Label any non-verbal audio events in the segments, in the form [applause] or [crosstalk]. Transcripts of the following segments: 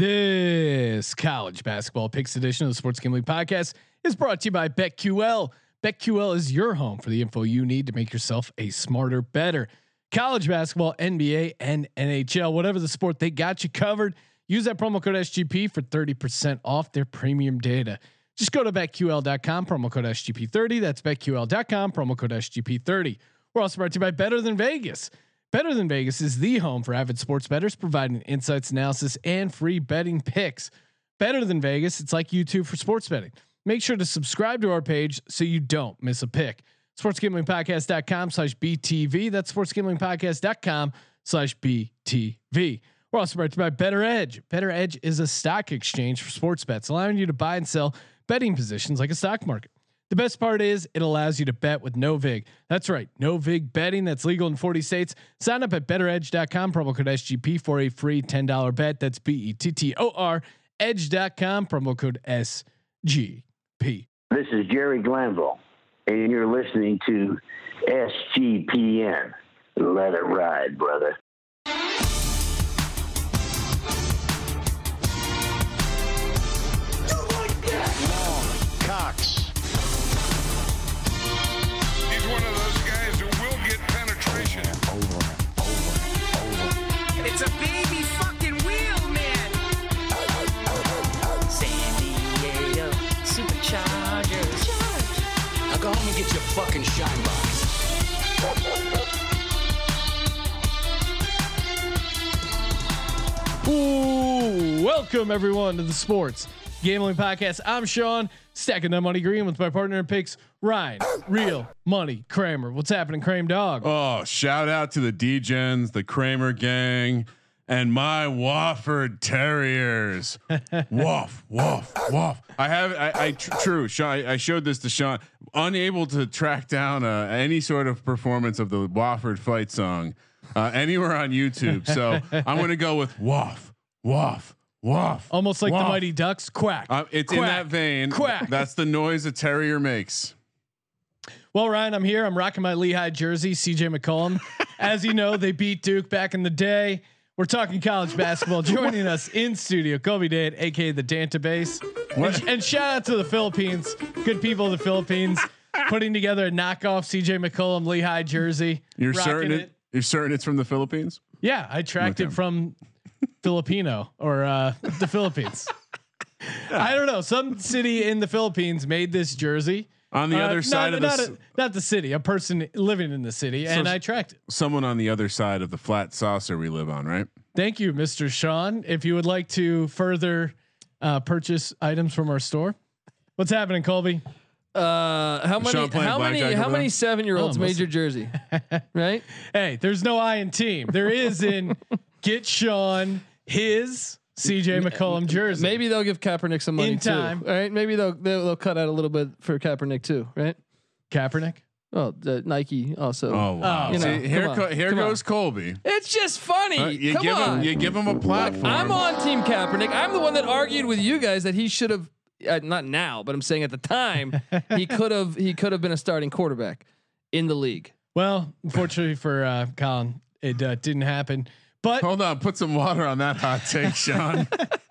This college basketball picks edition of the Sports Gambling Podcast is brought to you by BetQL. BetQL is your home for the info you need to make yourself a smarter, better. College basketball, NBA, and NHL, whatever the sport, they got you covered. Use that promo code SGP for 30% off their premium data. Just go to betql.com, promo code SGP30. That's betql.com, promo code SGP30. We're also brought to you by Better Than Vegas. Better Than Vegas is the home for avid sports bettors, providing insights, analysis, and free betting picks. Better Than Vegas, it's like YouTube for sports betting. Make sure to subscribe to our page so you don't miss a pick. SportsGamblingPodcast.com slash BTV. That's SportsGamblingPodcast.com slash BTV. We're also brought to you by Bettor Edge. Bettor Edge is a stock exchange for sports bets, allowing you to buy and sell betting positions like a stock market. The best part is it allows you to bet with no vig. That's right, no vig betting that's legal in 40 states. Sign up at bettoredge.com promo code SGP for a free $10 bet. That's B E T T O R edge.com promo code SGP. This is Jerry Glanville, and you're listening to SGPN. Let it ride, brother. Get your fucking shine box. Ooh, welcome everyone to the Sports Gambling Podcast. I'm Sean, stacking that money green with my partner in picks, Ryan, Real Money Kramer. What's happening, Kramer Dog? Oh, shout out to the Degens, the Kramer gang, and my Wofford Terriers. [laughs] woof, woof, woof. I have, I, I tr- true. Sean, I, I showed this to Sean. Unable to track down uh, any sort of performance of the Wofford fight song uh, anywhere on YouTube. So [laughs] I'm going to go with woof, woof, woof. Almost like the. Mighty Ducks. Quack. Uh, it's in that vein. Quack. That's the noise a terrier makes. Well, Ryan, I'm here. I'm rocking my Lehigh jersey, CJ McCollum. [laughs] As you know, they beat Duke back in the day. We're talking college basketball. Joining us in studio, Colby Dant, aka the Dantabase. And, and shout out to the Philippines. Good people of the Philippines putting together a knockoff CJ McCollum Lehigh jersey. You're certain it, You're certain it's from the Philippines? Yeah, I tracked it from Filipino or uh, the Philippines. [laughs] I don't know. Some city in the Philippines made this jersey. On the Uh, other side not, of the not, s- a, not the city, a person living in the city, and I tracked it. someone on the other side of the flat saucer we live on, right? Thank you, Mr. Sean. If you would like to further uh, purchase items from our store, what's happening, Colby? Uh, how many? Sean playing How many? How many seven year olds Oh, made your jersey? [laughs] right? Hey, there's no I in team. There is in [laughs] get Sean his CJ McCollum jersey. Maybe they'll give Kaepernick some money In time. too. All right? Maybe they'll, they'll they'll cut out a little bit for Kaepernick too. Right? Kaepernick. Oh, the Nike also. Oh wow! you know, See, here come co- on, here come goes Colby. It's just funny. Uh, you Come give on. him you give him a platform. I'm on Team Kaepernick. I'm the one that argued with you guys that he should have. Uh, not now, but I'm saying at the time [laughs] he could have he could have been a starting quarterback in the league. Well, unfortunately for uh, Colin, it uh, didn't happen. But Hold on, put some water on that hot take, Sean. [laughs]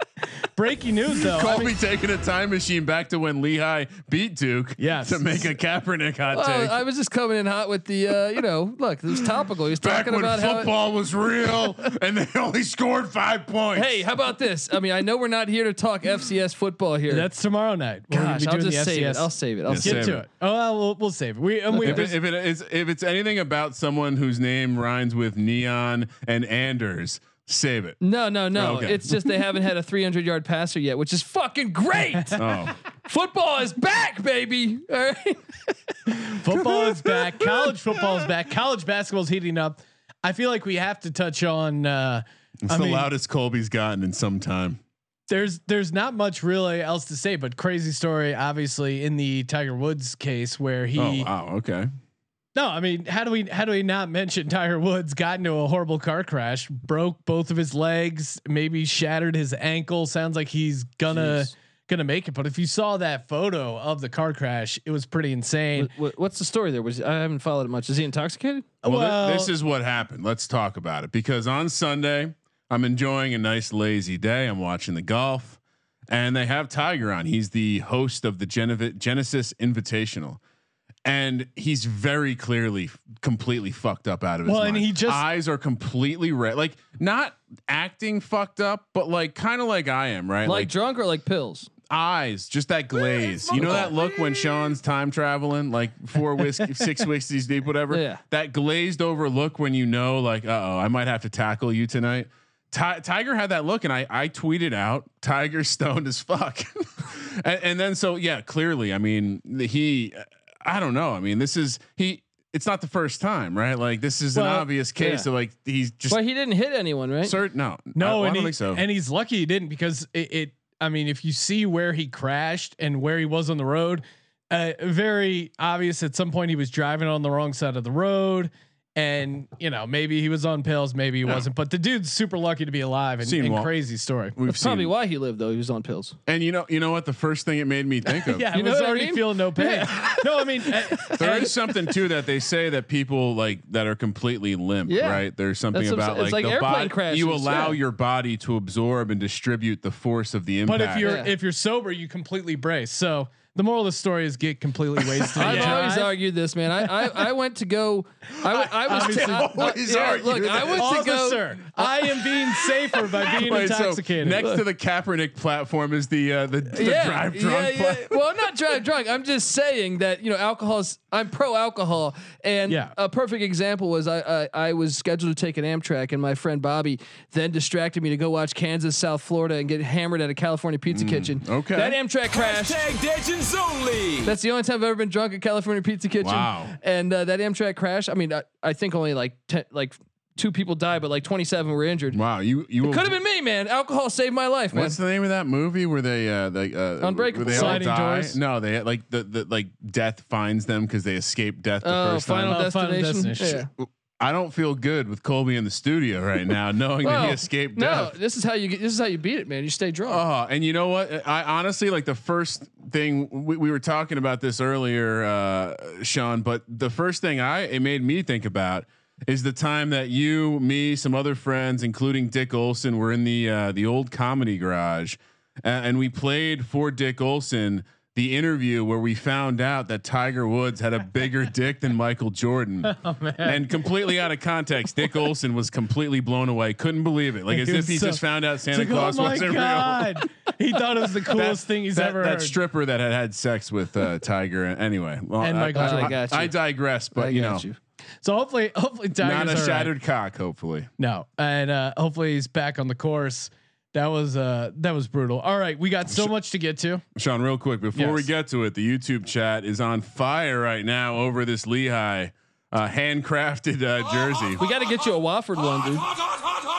breaking news, though. I Colby mean, taking a time machine back to when Lehigh beat Duke. Yes. to make a Kaepernick hot Well, take. I was just coming in hot with the uh, you know look it was topical. He was Back talking when about how. football was real [laughs] and they only scored five points. Hey, how about this? I mean, I know we're not here to talk FCS football here. that's tomorrow night. We're Gosh, I'll just the save it. I'll save it. I'll Yeah, Get save to it. it. Oh, well, we'll, we'll save it. We and we. If, it, if it is if it's anything about someone whose name rhymes with neon and Anders, save it. No, no, no. Okay. It's just they haven't had a 300 yard passer yet, which is fucking great. [laughs] Oh, Football is back, baby. All right. football is back. College football is back. College basketball is heating up. I feel like we have to touch on. Uh, it's I the mean, loudest Colby's gotten in some time. there's there's not much really else to say, but crazy story, obviously in the Tiger Woods case where he. Oh wow, okay. No, I mean, how do we how do we not mention Tiger Woods got into a horrible car crash, broke both of his legs, maybe shattered his ankle. Sounds like he's gonna Jeez. gonna make it. But if you saw that photo of the car crash, it was pretty insane. What- what's the story there? Was I haven't followed it much. Is he intoxicated? Well, thi- Well- this is what happened. Let's talk about it because on Sunday, I'm enjoying a nice lazy day. I'm watching the golf, and they have Tiger on. He's the host of the Genev- Genesis Invitational. And he's very clearly completely fucked up out of his Well, mind. and he just- eyes are completely red, like not acting fucked up, but like kind of like I am, right? Like, drunk or like pills? eyes, just that glaze. You know that look when Sean's time traveling, like four whiskey, [laughs] six whiskeys deep, whatever. Yeah. That glazed over look when you know, like, uh oh, I might have to tackle you tonight. Ti- Tiger had that look, and I I tweeted out, "Tiger stoned as fuck," [laughs] and, and then so yeah, clearly, I mean, he, I don't know, I mean, this is he. It's not the first time, right? Like this is an obvious case yeah. of like he's just But he didn't hit anyone, right? cert. No, No, I, I and don't he, think so. and he's lucky he didn't because it, it. I mean, if you see where he crashed and where he was on the road, uh, very obvious. At some point, he was driving on the wrong side of the road, and you know maybe he was on pills, maybe he wasn't. But the dude's super lucky to be alive and, and crazy story. We've That's probably why he lived though. He was on pills. And you know, you know what? The first thing it made me think of. [laughs] Yeah, You I know was what I already mean? feeling no pain. [laughs] no, I mean, uh, There and- is something too that they say that people like that are completely limp, Yeah. right? There's something That's about like, like the body. crashes, You allow yeah. your body to absorb and distribute the force of the impact. but if you're Yeah. if you're sober, you completely brace. So the moral of the story is get completely wasted. [laughs] I've and always argued this, man. I I, I went to go. I was Obviously, to, I- always yeah, argue Look, I this. went to go. Officer, I am being safer by being Wait, so intoxicated. next to the Kaepernick platform is the uh, the, the yeah, drive drunk. yeah. platform. Well, I'm not drive drunk. I'm just saying that you know alcohol is. I'm pro alcohol, and Yeah. a perfect example was I, I I was scheduled to take an Amtrak, and my friend Bobby then distracted me to go watch Kansas South Florida and get hammered at a California pizza kitchen. Mm, okay. that Amtrak crashed. Legends only. That's the only time I've ever been drunk at California Pizza Kitchen. Wow. And uh, that Amtrak crash. I mean, I, I think only like ten, like two people died, but like 27 were injured. Wow, you you Could have been me, man. Alcohol saved my life, man. What's the name of that movie where they uh they uh Unbreakable. where they all Sliding die? Doors? No, they like the, the like death finds them because they escape death the Oh, first Final time. Oh, Final Destination. Destination. Yeah. I don't feel good with Colby in the studio right now, [laughs] knowing that he Well, escaped no, death. this is how you get. This is how you beat it, man. You stay drunk. Oh, and you know what? I honestly like the first thing we, we were talking about this earlier, uh, Sean. But the first thing I it made me think about is the time that you, me, some other friends, including Dick Olson, were in the uh, the old comedy garage, uh, and we played for Dick Olson the interview where we found out that Tiger Woods had a bigger [laughs] dick than Michael Jordan, Oh, and completely out of context, Dick Olson was completely blown away, couldn't believe it, like He as if he so- just found out Santa like, Claus oh wasn't real he thought it was the [laughs] coolest thing he's that, ever that heard. stripper that had had sex with uh, Tiger. Anyway, well, And I, Michael I, Jordan. I got you. I digress, but I you know, you. so hopefully, hopefully, Tiger's not a all right. shattered cock. Hopefully, No, and uh, hopefully he's back on the course. That was uh that was brutal. All right, we got so much to get to. Sean. Real quick before we get to it, the YouTube chat is on fire right now over this Lehigh uh, handcrafted uh, jersey. We got to get you a Wofford one, dude.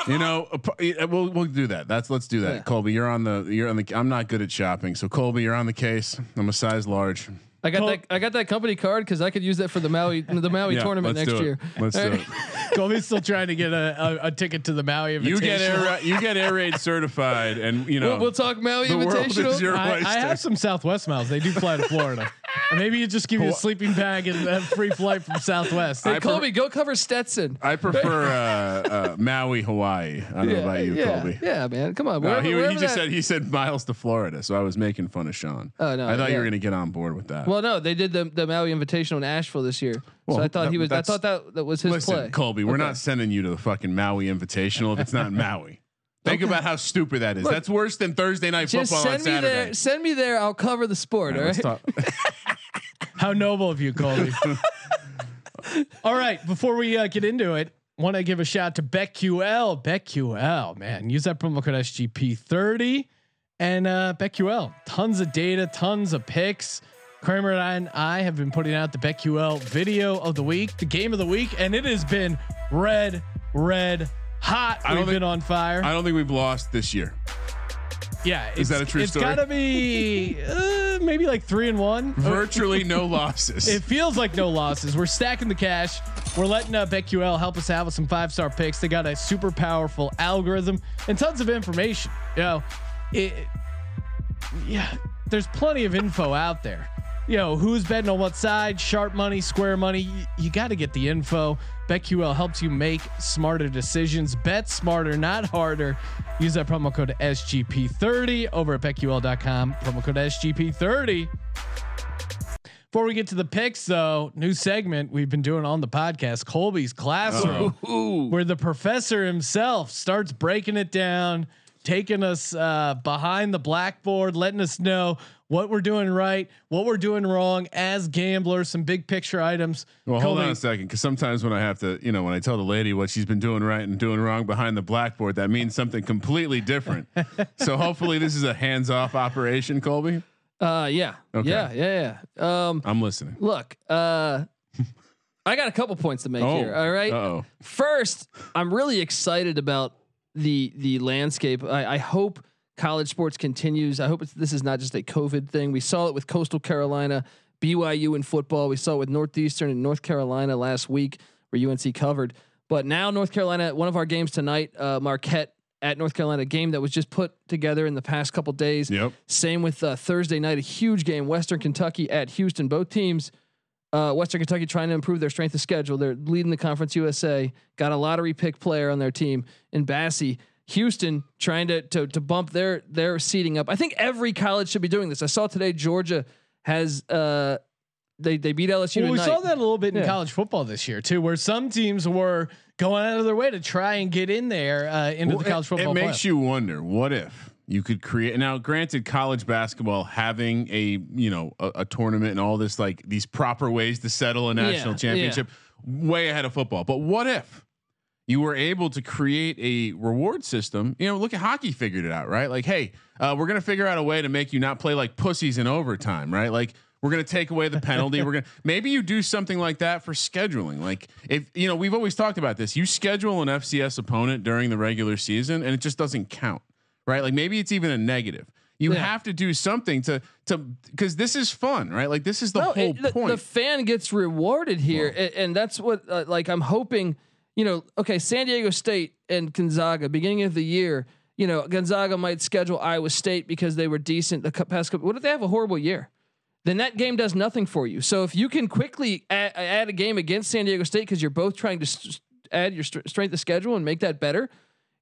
You know, uh, p- uh, we'll we'll do that. That's let's do that. Yeah. Colby, you're on the you're on the. I'm not good at shopping, so Colby, you're on the case. I'm a size large. I got Col- that. I got that company card because I could use that for the Maui the Maui Yeah, tournament let's next do it. year. Let's do it. [laughs] Colby's still trying to get a, a, a ticket to the Maui. You get Invitational. air ra- you get air raid certified, and you know We'll, we'll talk Maui the world Invitational. your I, I oyster. have some Southwest miles. They do fly to Florida. [laughs] Maybe you just give you a sleeping bag and a free flight from Southwest. Hey, I pre- Colby, go cover Stetson. I prefer uh, uh, Maui, Hawaii. I don't know about you, yeah, Colby. yeah, man. Come on. No, wherever- he, he wherever just that- said he said miles to Florida, so I was making fun of Sean. Oh, no, I thought you yeah. were going to get on board with that. Well, no, they did the the Maui Invitational in Asheville this year, Well, so I thought that- he was. I thought that that was his Listen, play. Colby, we're Okay. not sending you to the fucking Maui Invitational if it's not [laughs] Maui. Think Okay. about how stupid that is. Look, That's worse than Thursday night Just football on send me Saturday. there. Send me there. I'll cover the sport. All All right, right. [laughs] talk- How noble of you, Colby. [laughs] All right, before we uh, get into it, want to give a shout out to BetQL. BetQL, man, use that promo code SGP30 and uh, BetQL. Tons of data, tons of picks. Kramer and I have been putting out the BetQL video of the week, the game of the week, and it has been red, red, hot. I We've think- been on fire. I don't think we've lost this year. yeah, Is that a true It's story? It's gotta be uh, maybe like three and one. [laughs] Virtually no losses. It feels like no losses. We're stacking the cash. We're letting uh, BetQL help us out with some five star picks. They got a super powerful algorithm and tons of information. You know, it, yeah, there's plenty of info out there. You know who's betting on what side, sharp money, square money. You, you got to get the info. BetQL helps you make smarter decisions. Bet smarter, not harder. Use that promo code SGP30 over at BetQL.com. Promo code SGP30. Before we get to the picks, though, new segment we've been doing on the podcast, Colby's Classroom, where the professor himself starts breaking it down, taking us uh, behind the blackboard, letting us know what we're doing right, what we're doing wrong as gamblers, some big picture items. Well, hold Colby, on a second, because sometimes when I have to, you know, when I tell the lady what she's been doing right and doing wrong behind the blackboard, that means something completely different. [laughs] so hopefully, this is a hands-off operation, Colby. Uh, yeah, Okay. yeah, yeah, yeah. Um, I'm listening. look, uh, I got a couple points to make here. All right. Oh, First, I'm really excited about the the landscape. I, I hope college sports continues. I hope it's, this is not just a COVID thing. We saw it with Coastal Carolina, BYU in football. We saw it with Northeastern and North Carolina last week, where UNC covered. But now North Carolina, one of our games tonight, uh, Marquette at North Carolina, game that was just put together in the past couple days. Yep. Same with uh, Thursday night, a huge game, Western Kentucky at Houston. Both teams, uh, Western Kentucky trying to improve their strength of schedule. They're leading the Conference USA. Got a lottery pick player on their team in Bassey. Houston trying to to to bump their their seating up. I think every college should be doing this. I saw today Georgia has uh they they beat LSU. Well, we saw that a little bit in Yeah. college football this year too, where some teams were going out of their way to try and get in there uh, into Well, the college football. it makes playoff. you wonder what if you could create now granted college basketball having a you know a, a tournament and all this like these proper ways to settle a national Yeah, championship way ahead of football but what if you were able to create a reward system you know look at hockey figured it out right like hey uh, we're gonna figure out a way to make you not play like pussies in overtime right like we're going to take away the penalty. We're to [laughs] maybe you do something like that for scheduling. Like if you know, we've always talked about this. You schedule an FCS opponent during the regular season and it just doesn't count. Right? Like maybe it's even a negative. You Yeah. have to do something to to because this is fun, right? Like this is the whole it- the, point. the fan gets rewarded here, and, and that's what uh, like I'm hoping. You know, okay, San Diego State and Gonzaga, beginning of the year. You know, Gonzaga might schedule Iowa State because they were decent the past couple. What if they have a horrible year? Then that game does nothing for you. So if you can quickly add, add a game against San Diego State because you're both trying to s- add your str- strength of schedule and make that better,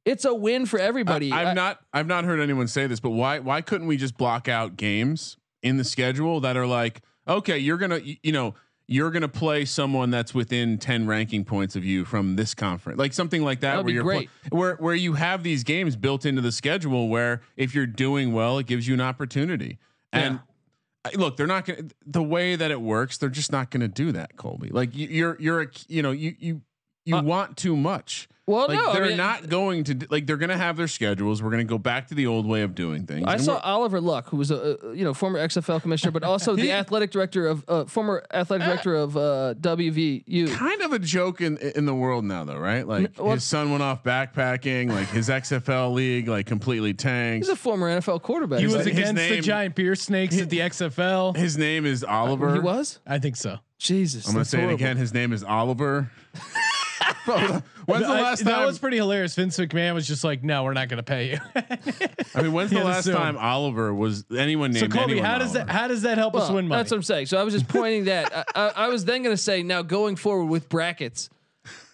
it's a win for everybody. I, I- have not I've not heard anyone say this, but why why couldn't we just block out games in the schedule that are like, okay, you're gonna y- you know you're gonna play someone that's within ten ranking points of you from this conference, like something like that, That'd where you're great. where where you have these games built into the schedule where if you're doing well, it gives you an opportunity. And I- look, they're not gonna the way that it works. They're just not gonna do that, Colby. Like you, you're you're a you know you you you Uh, want too much. well, Like no, they're mean, not going to like they're going to have their schedules. We're going to go back to the old way of doing things. I And saw Oliver Luck, who was a, a you know former XFL commissioner, but also the [laughs] athletic director of uh, former athletic director of uh, WVU. kind of a joke in in the world now, though, right? Like well- his son went off backpacking, like his XFL league, like completely tanked. He's a former NFL quarterback. He was his against the giant beer snakes at the [laughs] XFL. His name is Oliver. He was I think so. Jesus. I'm going to say horrible. it again. His name is Oliver. Bro, [laughs] when's the I- last that was pretty hilarious. Vince McMahon was just like, "No, we're not going to pay you." [laughs] I mean, when's [laughs] the last so- time Oliver was anyone named? so, Colby, how does Oliver? that how does that help us win money? that's what I'm saying. So I was just pointing that. I, I, I was then going to say now going forward with brackets,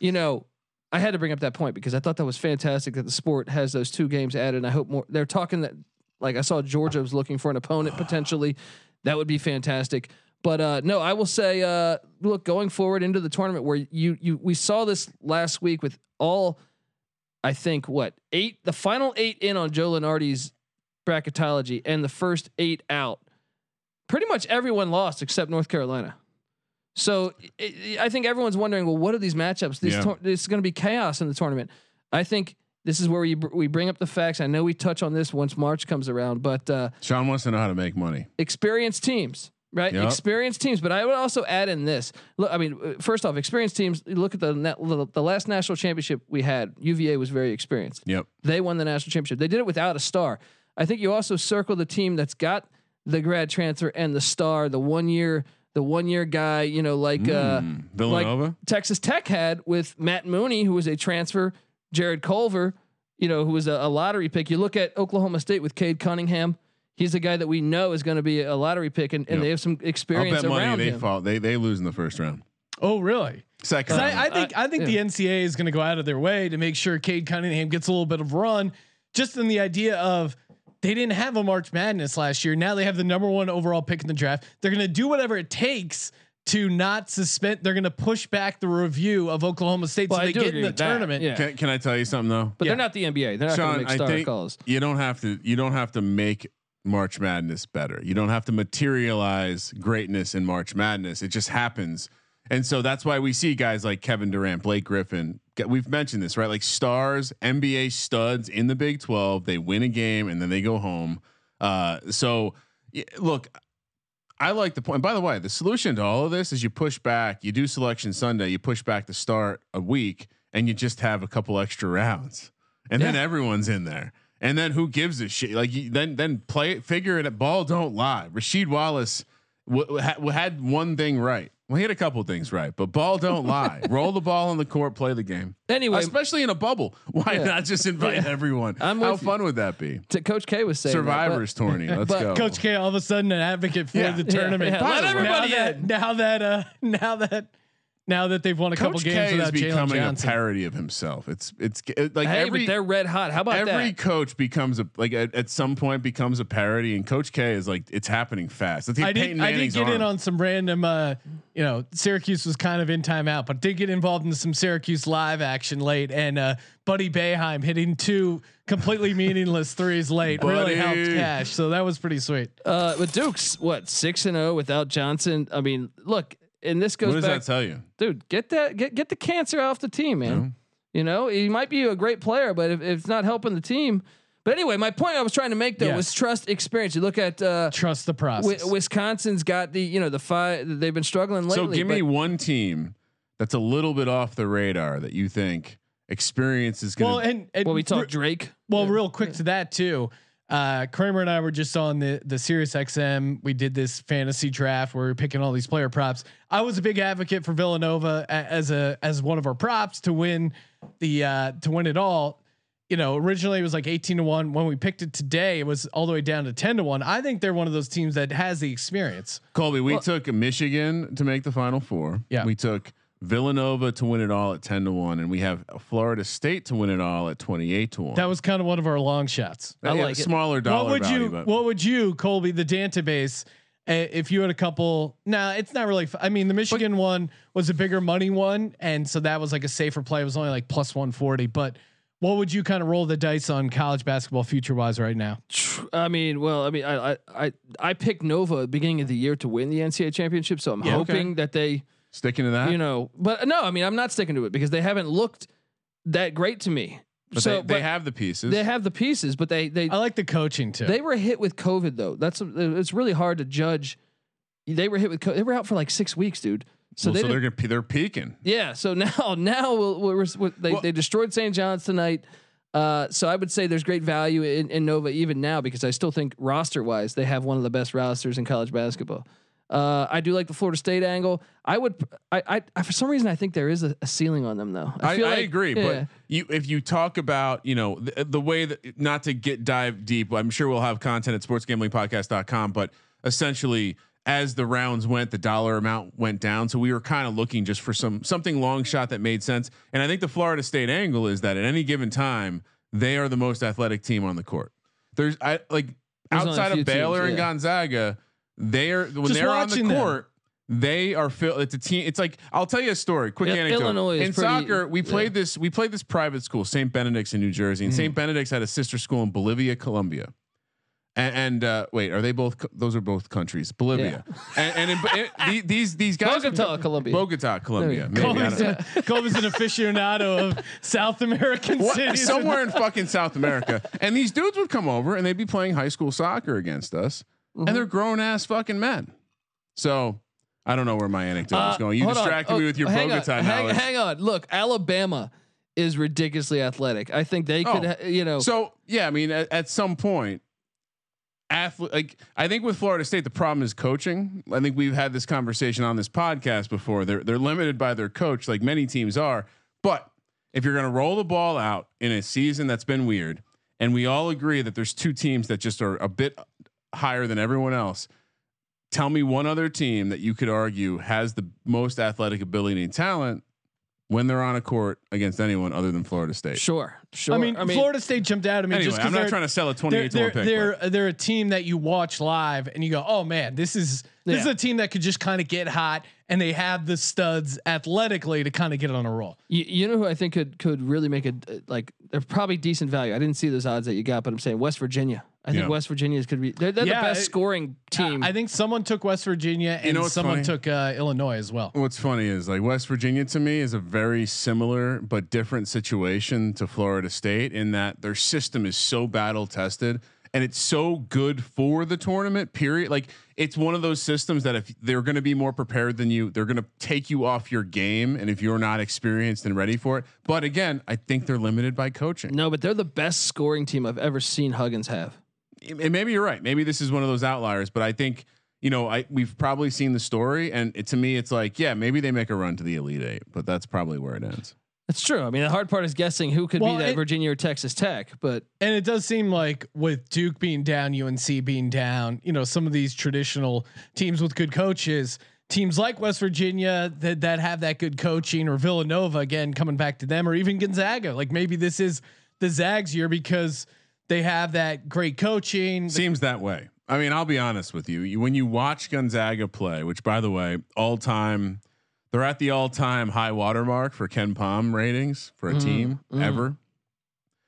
you know, I had to bring up that point because I thought that was fantastic that the sport has those two games added. And I hope more. They're talking that like I saw Georgia was looking for an opponent potentially. That would be fantastic. But uh, no, I will say, uh, look, going forward into the tournament where you you we saw this last week with all, I think what eight the final eight in on Joe Lunardi's bracketology and the first eight out pretty much everyone lost except North Carolina. So i I think everyone's wondering, well, what are these matchups? This Yeah. it's going to be chaos in the tournament. I think this is where we br- we bring up the facts. I know we touch on this once March comes around, but uh, Sean wants to know how to make money. experienced teams, right? Yep. Experienced teams. But I would also add in this. Look, I mean, uh, first off, experienced teams. Look at the net, the last national championship we had. UVA was very experienced. Yep. They won the national championship. They did it without a star. I think you also circle the team that's got the grad transfer and the star, the one year, the one year guy, you know, like uh Mm, Villanova. like Texas Tech had with Matt Mooney, who was a transfer, Jarrett Culver, you know, who was a, a lottery pick. You look at Oklahoma State with Cade Cunningham. He's a guy that we know is going to be a lottery pick, and, and Yep. they have some experience I'll experience bet money around they him. fall. They they lose in the first round. Oh, really? Second. round. I, uh, I think I, think yeah. the NCAA is going to go out of their way to make sure Cade Cunningham gets a little bit of run, just in the idea of they didn't have a March Madness last year. Now they have the number one overall pick in the draft. They're going to do whatever it takes to not suspend. They're going to push back the review of Oklahoma State Well, so I they get in the that. tournament. Yeah. can, can I tell you something though? But Yeah. they're not the NBA. They're not going to make I star think calls. you don't have to. You don't have to make March Madness better. You don't have to materialize greatness in March Madness. It just happens, and so that's why we see guys like Kevin Durant, Blake Griffin. We've mentioned this, right? Like stars, NBA studs in the Big Twelve. They win a game and then they go home. Uh, so look. I like the point. By the way, the solution to all of this is you push back. You do selection Sunday. You push back the start a week, and you just have a couple extra rounds, and then everyone's in there. And then who gives a shit? Like then then play it, figure it. Ball don't lie. Rasheed Wallace w- ha- had one thing right. Well, he had a couple things right, but ball don't [laughs] lie. Roll the ball on the court, play the game. Anyway, especially in a bubble. Why Yeah. not just invite everyone? I'm How with you. fun would that be? t- Coach K was saying that, but- Survivors tourney. Let's [laughs] but go. Coach K, all of a sudden, an advocate for Yeah. the tournament. yeah. Let Now everybody that, in. now that uh, now that now that they've won a couple Coach games K is without Jalen becoming a Johnson. parody of himself. It's it's it- like Hey, every but they're red hot. How about every that? coach becomes a like at, at some point becomes a parody, and Coach K is like it's happening fast. Let's take I did. Peyton I did Manning's get in on some random. Uh, you know, Syracuse was kind of in timeout, but did get involved in some Syracuse live action late, and uh, Buddy Boeheim hitting two completely [laughs] meaningless threes late really helped Cash. So that was pretty sweet. Uh, but Duke's what six and zero without Johnson. I mean, look, and this goes What does back, that tell you? dude. Get that get get the cancer off the team, man. You know, he might be a great player, but if, if it's not helping the team. But anyway, my point I was trying to make though Yes. was trust experience. You look at uh, Trust the process. Wi- Wisconsin's got the you know the five. They've been struggling lately. So give me one team that's a little bit off the radar that you think experience is going well, to. and, and well, we re- talked Drake. Well, real quick to that too. Uh, Kramer and I were just on the the Sirius XM. We did this fantasy draft where we are picking all these player props. I was a big advocate for Villanova as a as one of our props to win the uh, to win it all. You know, originally it was like 18 to 1. When we picked it today, it was all the way down to 10 to 1. I think they're one of those teams that has the experience. Colby, we took Michigan to make the Final Four. Yeah. we took Villanova to win it all at ten to one, and we have Florida State to win it all at twenty eight to one. That was kind of one of our long shots. I Yeah, like it. smaller dollar what would value, you but what would you colby the database uh, if you had a couple nah it's not really f- i mean the michigan one was a bigger money one and so that was like a safer play it was only like plus 140 but what would you kind of roll the dice on college basketball future wise right now I mean, well, I mean, I I I, I picked Nova at the beginning of the year to win the NCAA championship, so I'm Yeah, okay. hoping that they, sticking to that. you know, but no, I mean, I'm not sticking to it because they haven't looked that great to me. but so they, they but have the pieces. they have the pieces, but they they i like the coaching too they were hit with COVID though. That's it's really hard to judge. They were hit with co- they were out for like six weeks, dude. So Well, they so they're gonna, they're peaking. yeah. So now [laughs] now we'll, we're, we're, they Well- they destroyed St. John's tonight. Uh, so I would say there's great value in, in Nova even now because I still think roster wise they have one of the best rosters in college basketball. Uh, I do like the Florida State angle. I would, I, I, I for some reason I think there is a, a ceiling on them though. I, I, like- agree, yeah. but you if you talk about you know the, the way that not to get dive deep, I'm sure we'll have content at sportsgamblingpodcast.com, but essentially as the rounds went, the dollar amount went down, so we were kind of looking just for some something long shot that made sense. And I think the Florida State angle is that at any given time they are the most athletic team on the court. There's I like There's outside of Baylor teams, and. Gonzaga, they are when Just they're on the watching them. court. They are filled. It's a team. It's like I'll tell you a story. Quick Il- anecdote. Illinois in pretty- soccer, we yeah. played this. We played this private school, St. Benedict's in New Jersey, and Mm-hmm. St. Benedict's had a sister school in Bolivia, Colombia. And, and uh, wait, are they both? co- Those are both countries. Bolivia. And, and in, it, the- these these guys. Bogota, Colombia. Bogota, Colombia. There Colby's, a, Colby's an aficionado of South American What- cities. somewhere in [laughs] fucking South America. And these dudes would come over and they'd be playing high school soccer against us, Mm-hmm. and they're grown ass fucking men. So I don't know where my anecdote is Uh, going. You hold on. distracted me Oh, with your hang Bogota on, hang, hang on. Look, Alabama is ridiculously athletic. I think they could, Oh. ha- you know, So yeah, I mean, at, at some point, athlete like I think with Florida State, the problem is coaching. I think we've had this conversation on this podcast before. They're they're limited by their coach, like many teams are. But if you're going to roll the ball out in a season that's been weird, and we all agree that there's two teams that just are a bit higher than everyone else. Tell me one other team that you could argue has the most athletic ability and talent when they're on a court against anyone other than Florida State. Sure, sure. I mean, Florida State jumped out. I mean, Anyway, just 'cause I'm not they're- trying to sell a They're 28 to they're 1 pick. they're, but- they're a team that you watch live and you go, oh man, this is this is a team that could just kind of get hot and they have the studs athletically to kind of get it on a roll. You, you know who I think could could really make it like they're probably decent value. I didn't see those odds that you got, but I'm saying West Virginia. I think Yeah. West Virginia is could be they're, they're Yeah, the best it- scoring team. I think someone took West Virginia and know someone funny? took uh, Illinois as well. What's funny is like West Virginia to me is a very similar but different situation to Florida State in that their system is so battle tested and it's so good for the tournament period like it's one of those systems that if they're going to be more prepared than you they're going to take you off your game and if you're not experienced and ready for it but again I think they're limited by coaching no, but they're the best scoring team I've ever seen Huggins have. And maybe you're right. Maybe this is one of those outliers, but I think you know I we've probably seen the story, and it, to me, it's like yeah, maybe they make a run to the elite eight, but that's probably where it ends. That's true. I mean, the hard part is guessing who could Well, be that it- Virginia or Texas Tech, but And it does seem like with Duke being down, UNC being down, you know, some of these traditional teams with good coaches, teams like West Virginia that that have that good coaching, or Villanova again coming back to them, or even Gonzaga. Like maybe this is the Zags year because they have that great coaching. Seems that way. I mean, I'll be honest with you. you when you watch Gonzaga play, which by the way, all time, they're at the all time high water mark for KenPom ratings for a team ever.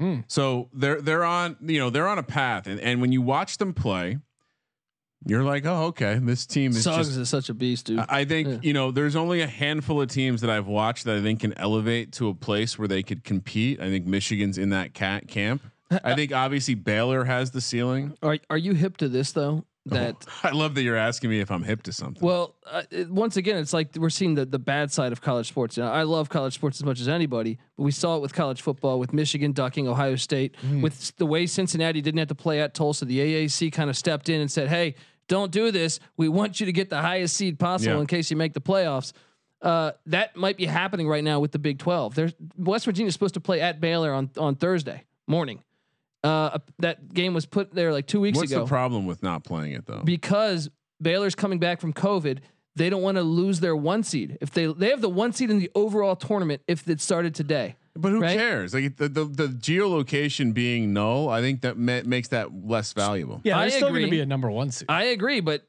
Mm. So they're they're on you know they're on a path, and and when you watch them play, you're like, oh okay, this team is Suggs just is such a beast, dude. I I think Yeah. you know there's only a handful of teams that I've watched that I think can elevate to a place where they could compete. I think Michigan's in that cat camp. I think obviously Baylor has the ceiling. are are you hip to this though? [laughs] That I love that you're asking me if I'm hip to something. Well, uh, it, once again, it's like we're seeing the the bad side of college sports. Know, I love college sports as much as anybody, but we saw it with college football, with Michigan ducking Ohio State, with the way Cincinnati didn't have to play at Tulsa. The AAC kind of stepped in and said, "Hey, don't do this. We want you to get the highest seed possible Yeah. in case you make the playoffs." Uh, that might be happening right now with the Big Twelve. There's West Virginia is supposed to play at Baylor on on Thursday morning. Uh, that game was put there like two weeks What's ago the problem with not playing it though? because Baylor's coming back from COVID. They don't want to lose their one seed. If they they have the one seed in the overall tournament if it started today. but who right? cares? Like the, the the geolocation being null, I think that ma- makes that less valuable. yeah, I they're still going to be a number one seed. I agree, but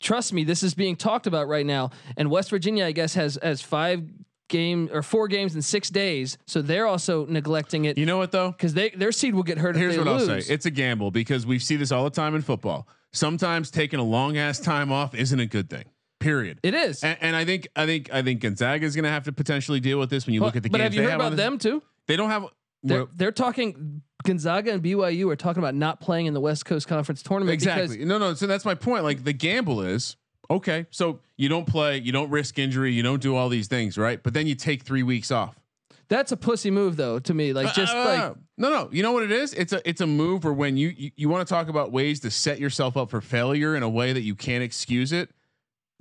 trust me, this is being talked about right now. And West Virginia, I guess, has has five game or four games in six days, so they're also neglecting it You know what though? because they their seed will get hurt. Here's if what they I'll lose. say: it's a gamble because we see this all the time in football. Sometimes taking a long ass time off isn't a good thing. Period. It is. And, and I think I think I think Gonzaga is going to have to potentially deal with this when you look at the but games have you they heard have about them too? They don't have. They're, they're talking Gonzaga and BYU are talking about not playing in the West Coast Conference tournament exactly. No, no. So that's my point. Like the gamble is okay. So you don't play, you don't risk injury, you don't do all these things, right? But then you take three weeks off. That's a pussy move, though, to me. Like just Uh, like no, no. You know what it is? It's a it's a move where when you you, you want to talk about ways to set yourself up for failure in a way that you can't excuse it.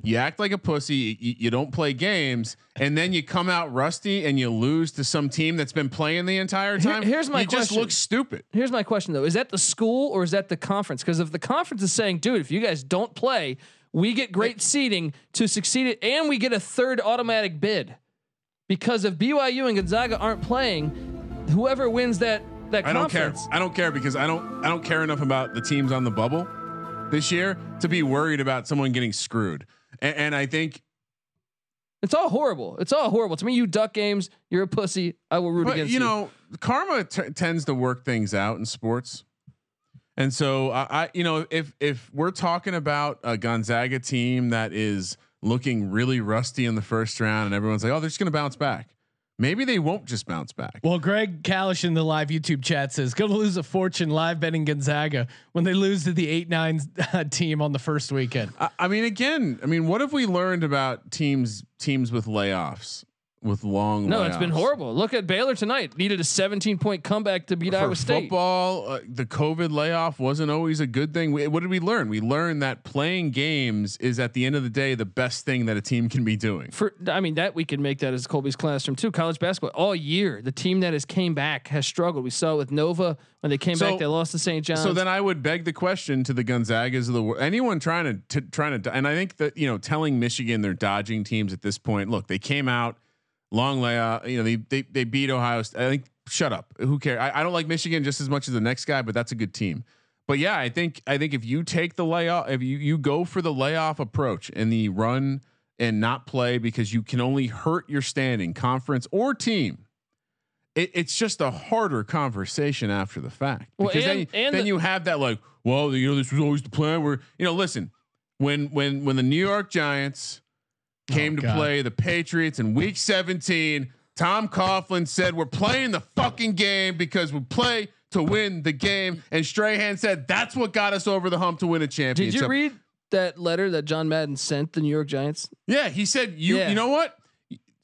You act like a pussy. You, you don't play games, and then you come out rusty and you lose to some team that's been playing the entire Here- time. here's my you just look stupid. here's my question though: Is that the school or is that the conference? Because if the conference is saying, "Dude, if you guys don't play, we get great seeding to succeed it, and we get a third automatic bid," because if BYU and Gonzaga aren't playing, whoever wins that that I don't care. I don't care because I don't I don't care enough about the teams on the bubble this year to be worried about someone getting screwed. And, and I think, it's all horrible. It's all horrible to me. You duck games, you're a pussy. I will root but against you you. know, karma t- tends to work things out in sports. And so I, I, you know, if if we're talking about a Gonzaga team that is looking really rusty in the first round, and everyone's like, "Oh, they're just going to bounce back," maybe they won't just bounce back. Well, Greg Kalish in the live YouTube chat says, "Going to lose a fortune live betting Gonzaga when they lose to the eight nine uh, team on the first weekend." I, I mean, again, I mean, what have we learned about teams teams with layoffs? With long. No, it's been horrible. Look at Baylor tonight. Needed a 17 point comeback to beat For Iowa State. football, uh, the COVID layoff wasn't always a good thing. We, what did we learn? We learned that playing games is at the end of the day the best thing that a team can be doing. For I mean that we can make that as Colby's classroom too. College basketball all year, the team that has came back has struggled. We saw it with Nova when they came So- back, they lost to St. John's. So then I would beg the question to the Gonzagas of the world, anyone trying to, to trying to, and I think that you know, telling Michigan they're dodging teams at this point. Look, they came out long layoff. You know, they they they beat Ohio. State. I think shut up. Who cares? I, I don't like Michigan just as much as the next guy, but that's a good team. But yeah, I think I think if you take the layoff, if you you go for the layoff approach and the run and not play because you can only hurt your standing, conference or team. It, it's just a harder conversation after the fact Well, and- then, and then the- you have that like, well, you know, this was always the plan. Where you know, listen, when when when the New York Giants came oh, to God. play the Patriots in Week 17, Tom Coughlin said, "We're playing the fucking game because we play to win the game." And Strahan said, "That's what got us over the hump to win a championship. Did you read that letter that John Madden sent the New York Giants? Yeah, he said, "You Yeah. you know what?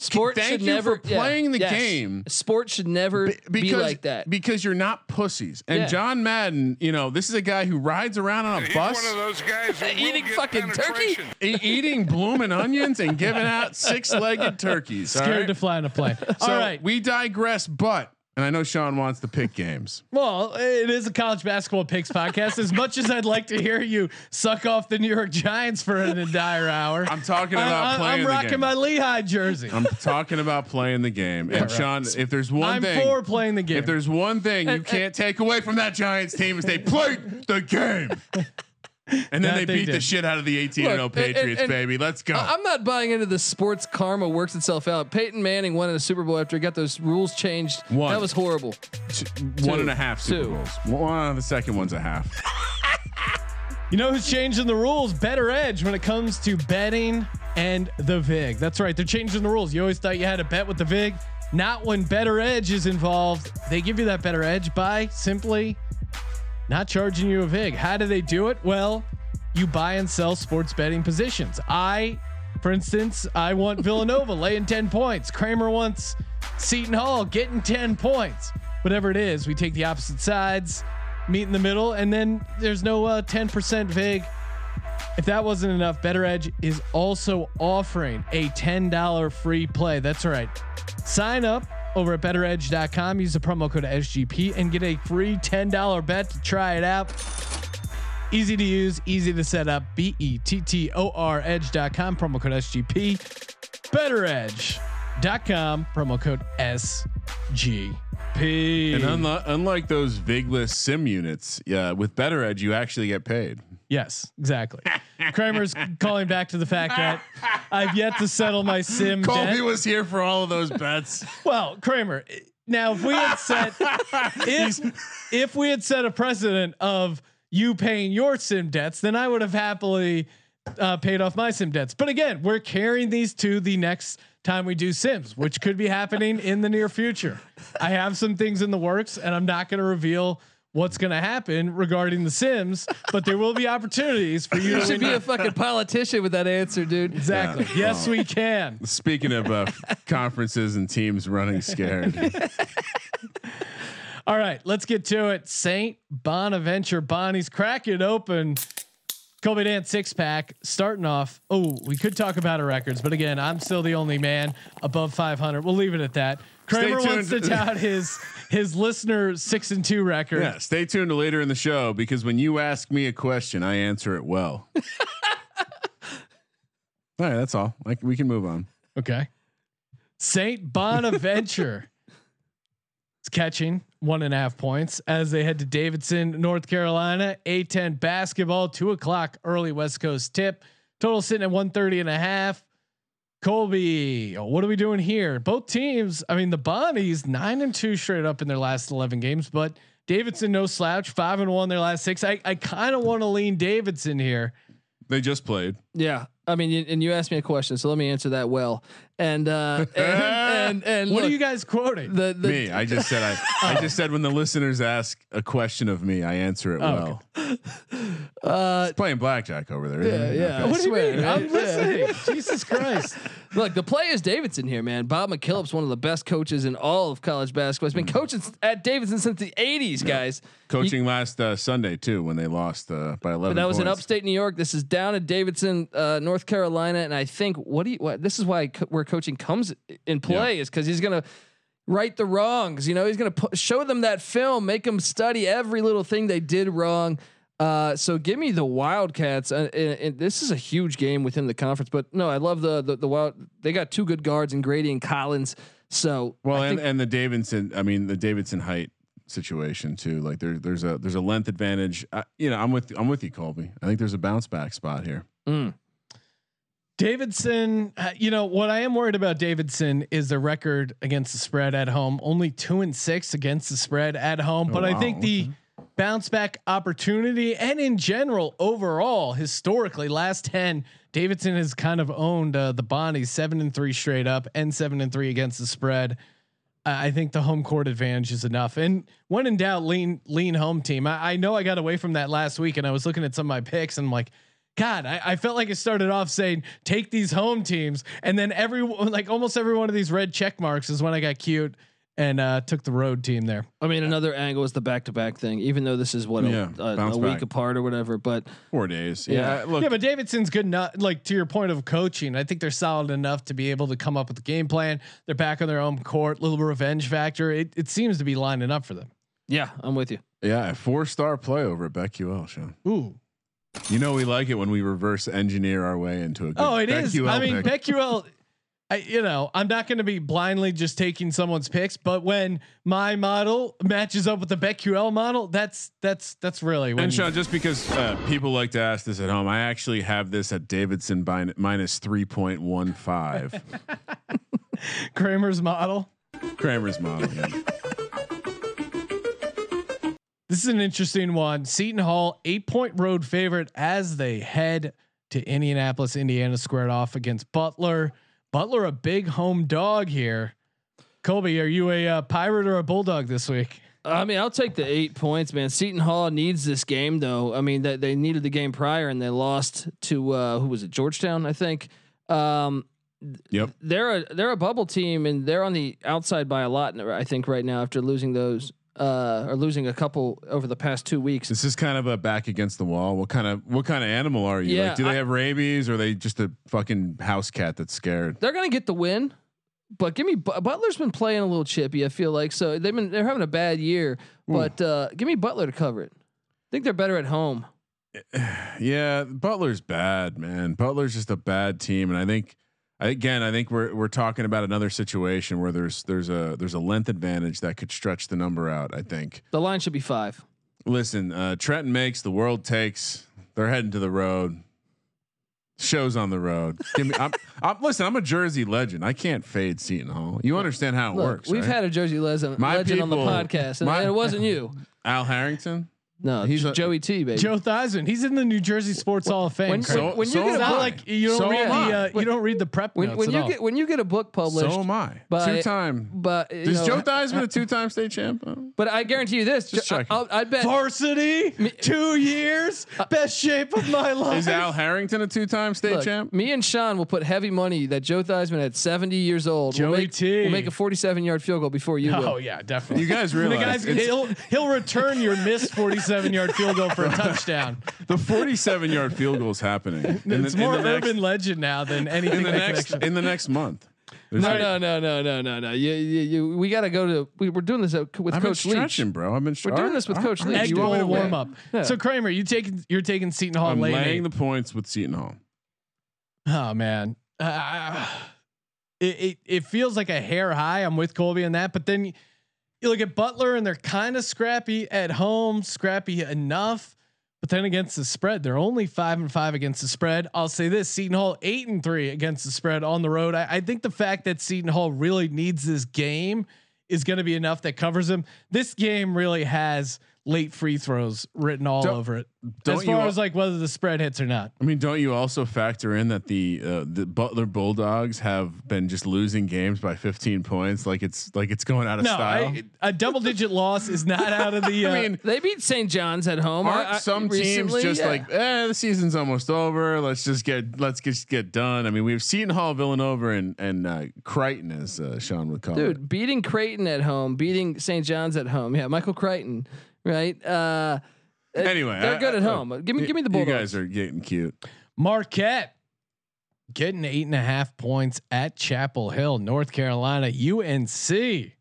Sport Thank should you never for playing the yes. game. Sport should never Be- be like that. because you're not pussies." And Yeah. John Madden, you know, this is a guy who rides around on a He's bus. one of those guys who [laughs] Eating fucking turkey? e- eating blooming onions and giving out six-legged turkeys. Scared right? to fly in a plane. So All right. we digress, but and I know Sean wants to pick games. [laughs] Well, it is a college basketball picks podcast. As much as I'd like to hear you suck off the New York Giants for an entire hour, I'm talking about playing. I, playing the rocking my Lehigh jersey. I'm, I'm talking about playing the game. And Sean, if there's one thing, for playing the game. if there's one thing you can't take away from that Giants team is they played the game. [laughs] And then That they they beat the shit out of the 18 0 Look, and- and- Patriots, and- baby. Let's go. I- I'm not buying into the sports karma works itself out. Peyton Manning won in a Super Bowl after he got those rules changed. One. That was horrible. T- one and a half Super Two. Bowls. One, the second one's a half. [laughs] You know who's changing the rules? Bettor Edge when it comes to betting and the VIG. That's right. They're changing the rules. You always thought you had to bet with the VIG. Not when Bettor Edge is involved. They give you that Bettor Edge by simply not charging you a VIG. How do they do it? Well, you buy and sell sports betting positions. I, for instance, I want Villanova [laughs] laying 10 points. Kramer wants Seton Hall getting 10 points. Whatever it is, we take the opposite sides, meet in the middle, and then there's no uh, 10% VIG. If that wasn't enough, Bettor Edge is also offering a $10 free play. That's right. Sign up over at bettoredge.com, use the promo code SGP, and get a free $10 bet to try it out. Easy to use, easy to set up. B E T T O R edge.com, promo code SGP. Bettoredge.com, promo code SGP. And unlike, unlike those Vigless sim units, yeah, with Bettor Edge, you actually get paid. Yes, exactly. Kramer's calling back to the fact that I've yet to settle my sim Colby debt. was here for all of those bets. Well, Kramer, now if we had set [laughs] if if we had set a precedent of you paying your sim debts, then I would have happily uh, paid off my sim debts. But again, we're carrying these to the next time we do sims, which could be happening in the near future. I have some things in the works, and I'm not going to reveal what's going to happen regarding the sims, but there will be opportunities for you You should be your- a fucking politician with that answer, dude. Exactly. Yeah. Yes, we can. Speaking of uh, conferences and teams running scared, [laughs] All right, let's get to it. Saint Bonaventure Bonnie's crack it open. Colby Dant's six pack starting off. Oh, we could talk about our records, but again, I'm still the only man above 500. We'll leave it at that. Kramer wants to tout his his listener six and two record. yeah, stay tuned to later in the show because when you ask me a question, I answer it well. [laughs] all right, that's all. Like we can move on. Okay. Saint Bonaventure [laughs] is catching one and a half points as they head to Davidson, North Carolina. A10 basketball, two o'clock early West Coast tip. Total sitting at 130 and a half. Colby, what are we doing here? Both teams, I mean, the Bonnies nine and two straight up in their last 11 games, but Davidson no slouch, five and one their last six. I, I kind of want to lean Davidson here. They just played. Yeah, I mean, and you asked me a question, so let me answer that well. And uh, and [laughs] and, and What are you guys quoting? The, the me, I just said I. I [laughs] just said when the listeners ask a question of me, I answer it Oh, well. [laughs] Uh, He's playing blackjack over there. yeah, isn't he? yeah. Okay. What do you mean? man. I'm Yeah. listening. Jesus Christ. Look, the play is Davidson here, man. Bob McKillop's one of the best coaches in all of college basketball. He's been coaching at Davidson since the '80s, guys. Coaching last uh, Sunday too when they lost uh, by 11. But that was in upstate New York. This is down at Davidson, uh, North Carolina, and I think what do you? What, this is why co- where coaching comes in play is because he's gonna right the wrongs. You know, he's gonna pu- show them that film, make them study every little thing they did wrong. Uh, so give me the Wildcats. Uh, and, and this is a huge game within the conference, but no, I love the the, the Wild. They got two good guards in Grady and Collins. So Well, I and, and the Davidson, I mean the Davidson height situation too. Like there, there's a there's a length advantage. I, you know, I'm with I'm with you, Colby. I think there's a bounce back spot here. Mm. Davidson, uh, you know what I am worried about Davidson is the record against the spread at home. Only two and six against the spread at home, Oh, but I think the bounce back opportunity and in general overall historically last 10 Davidson has kind of owned uh, the Bonnies 7 and 3 straight up and 7 and 3 against the spread. I I think the home court advantage is enough. And when in doubt, lean lean home team. I, I know I got away from that last week, and I was looking at some of my picks, and I'm like, God, I, I felt like it started off saying take these home teams, and then every like almost every one of these red check marks is when I got cute and uh, took the road team there. I mean, another angle is the back to back thing. Even though this is what Yeah, a, a, a week apart or whatever, but Four days. Yeah. Yeah. Look, yeah, but Davidson's good enough. Like to your point of coaching, I think they're solid enough to be able to come up with a game plan. They're back on their own court, little revenge factor. It, it seems to be lining up for them. yeah, I'm with you. yeah, a four star play over at BetQL, Sean. Ooh, You know we like it when we reverse engineer our way into a good oh, it is. I mean, pick. BetQL. I, you know, I'm not going to be blindly just taking someone's picks, but when my model matches up with the BetQL model, that's that's that's really when And Sean, just because uh, people like to ask this at home, I actually have this at Davidson by minus three point one five. [laughs] Kramer's model. Kramer's model. Yeah. This is an interesting one. Seton Hall, eight point road favorite as they head to Indianapolis, Indiana, squared off against Butler. Butler, a big home dog here. Colby, are you a uh, pirate or a bulldog this week? I mean, I'll take the eight points, man. Seton Hall needs this game, though. I mean, they, they needed the game prior, and they lost to uh, who was it? Georgetown, I think. Um, Yep. they're a they're a bubble team, and they're on the outside by a lot. I think right now after losing those uh, or losing a couple over the past two weeks. This is kind of a back against the wall. What kind of what kind of animal are you? Yeah, like, do they I- have rabies or are they just a fucking house cat that's scared? They're gonna get the win, but give me Butler's been playing a little chippy. I feel like so they've been they're having a bad year, but uh, give me Butler to cover it. I think they're better at home. [sighs] Yeah, Butler's bad, man. Butler's just a bad team, and I think again, I think we're we're talking about another situation where there's there's a there's a length advantage that could stretch the number out. I think. The line should be five. Listen, uh, Trenton makes the world takes. They're heading to the road. Shows on the road. Give me. I'm, [laughs] I'm. Listen, I'm a Jersey legend. I can't fade Seton Hall. You understand how it Look, works. we've right? had a Jersey legend, My legend on the podcast, and, my- and it wasn't you. [laughs] Al Harrington. No, He's he's a- Joey T, baby. Joe Theismann, he's in the New Jersey Sports Hall of Fame. when- Craig. when- when you so get it's a book- like you don't So read the I. uh, you don't read the prep when notes when at you all. get when you get a book published, So am I. by- Two time. but Is know, Joe Theismann a two time state champ? [laughs] But I guarantee you this: Just I. I'll, I bet varsity, two years, [laughs] best shape of my life. Is Al Harrington a two time state Look, champ? me and Sean will put heavy money that Joe Theismann at 70 years old will Joey make, T. will make a 47 yard field goal before you will. Oh yeah, definitely. You guys [laughs] the realize guy's he'll he'll return your missed 47 yard field goal for a [laughs] touchdown. the 47 yard field goal is happening. In the- it's in more the urban next, legend now than anything in the next connection. in the next month. There's No, no, no, no, no, no, no. You, you, you, we got to go to. We, we're doing this with I've been Coach Leach. stretching, bro. I've been. We're doing this with Coach Leach. Egg You want me to bowl win? warm up. Yeah. So Kramer, you taking you're taking Seton Hall I'm late. laying eight. the points with Seton Hall. Oh man, uh, it, it it feels like a hair high. I'm with Colby on that, but then you, look at Butler and they're kind of scrappy at home, scrappy enough. But then against the spread, they're only five and five against the spread. I'll say this: Seton Hall eight and three against the spread on the road. I, I think the fact that Seton Hall really needs this game is going to be enough that covers them. This game really has late free throws written all Don't- over it. don't as far you al- as like whether the spread hits or not. I mean, don't you also factor in that the uh, the Butler Bulldogs have been just losing games by 15 points, like it's like it's going out of No, style? I, a double digit loss is not out of the. [laughs] Uh, I mean, They beat St. John's at home. aren't I- I- some teams just yeah. like, eh, the season's almost over. Let's just get let's just get done. I mean, we have Seton Hall, Villanova, and and uh, Crichton, as uh, Sean would call it. dude beating Creighton at home, beating St. John's at home. Yeah, Michael Crichton, right? Uh, Anyway, they're I- good at I- home. Give me, give me the ball. You guys are getting cute. Marquette getting eight and a half points at Chapel Hill, North Carolina. UNC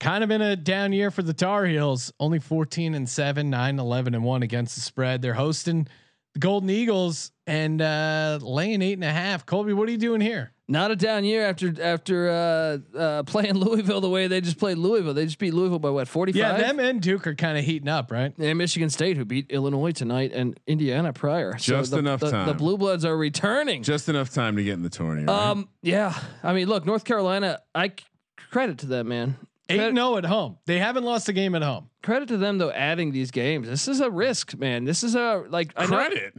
kind of in a down year for the Tar Heels. Only 14 and 7, 9, 11 and 1 against the spread. They're hosting the Golden Eagles and uh, laying eight and a half. Colby, what are you doing here? Not a down year after after uh, uh, playing [laughs] Louisville the way they just played Louisville. They just beat Louisville by what forty five. Yeah, them and Duke are kind of heating up, right? and Michigan State, who beat Illinois tonight, and Indiana prior. Just the, enough the, time. The Blue Bloods are returning. Just enough time to get in the tourney. Right? um, yeah. I mean, look, North Carolina. I c- credit to them, man. Eight Credit, and zero at home. They haven't lost a game at home. credit to them though. Adding these games, this is a risk, man. This is a like I know- Credit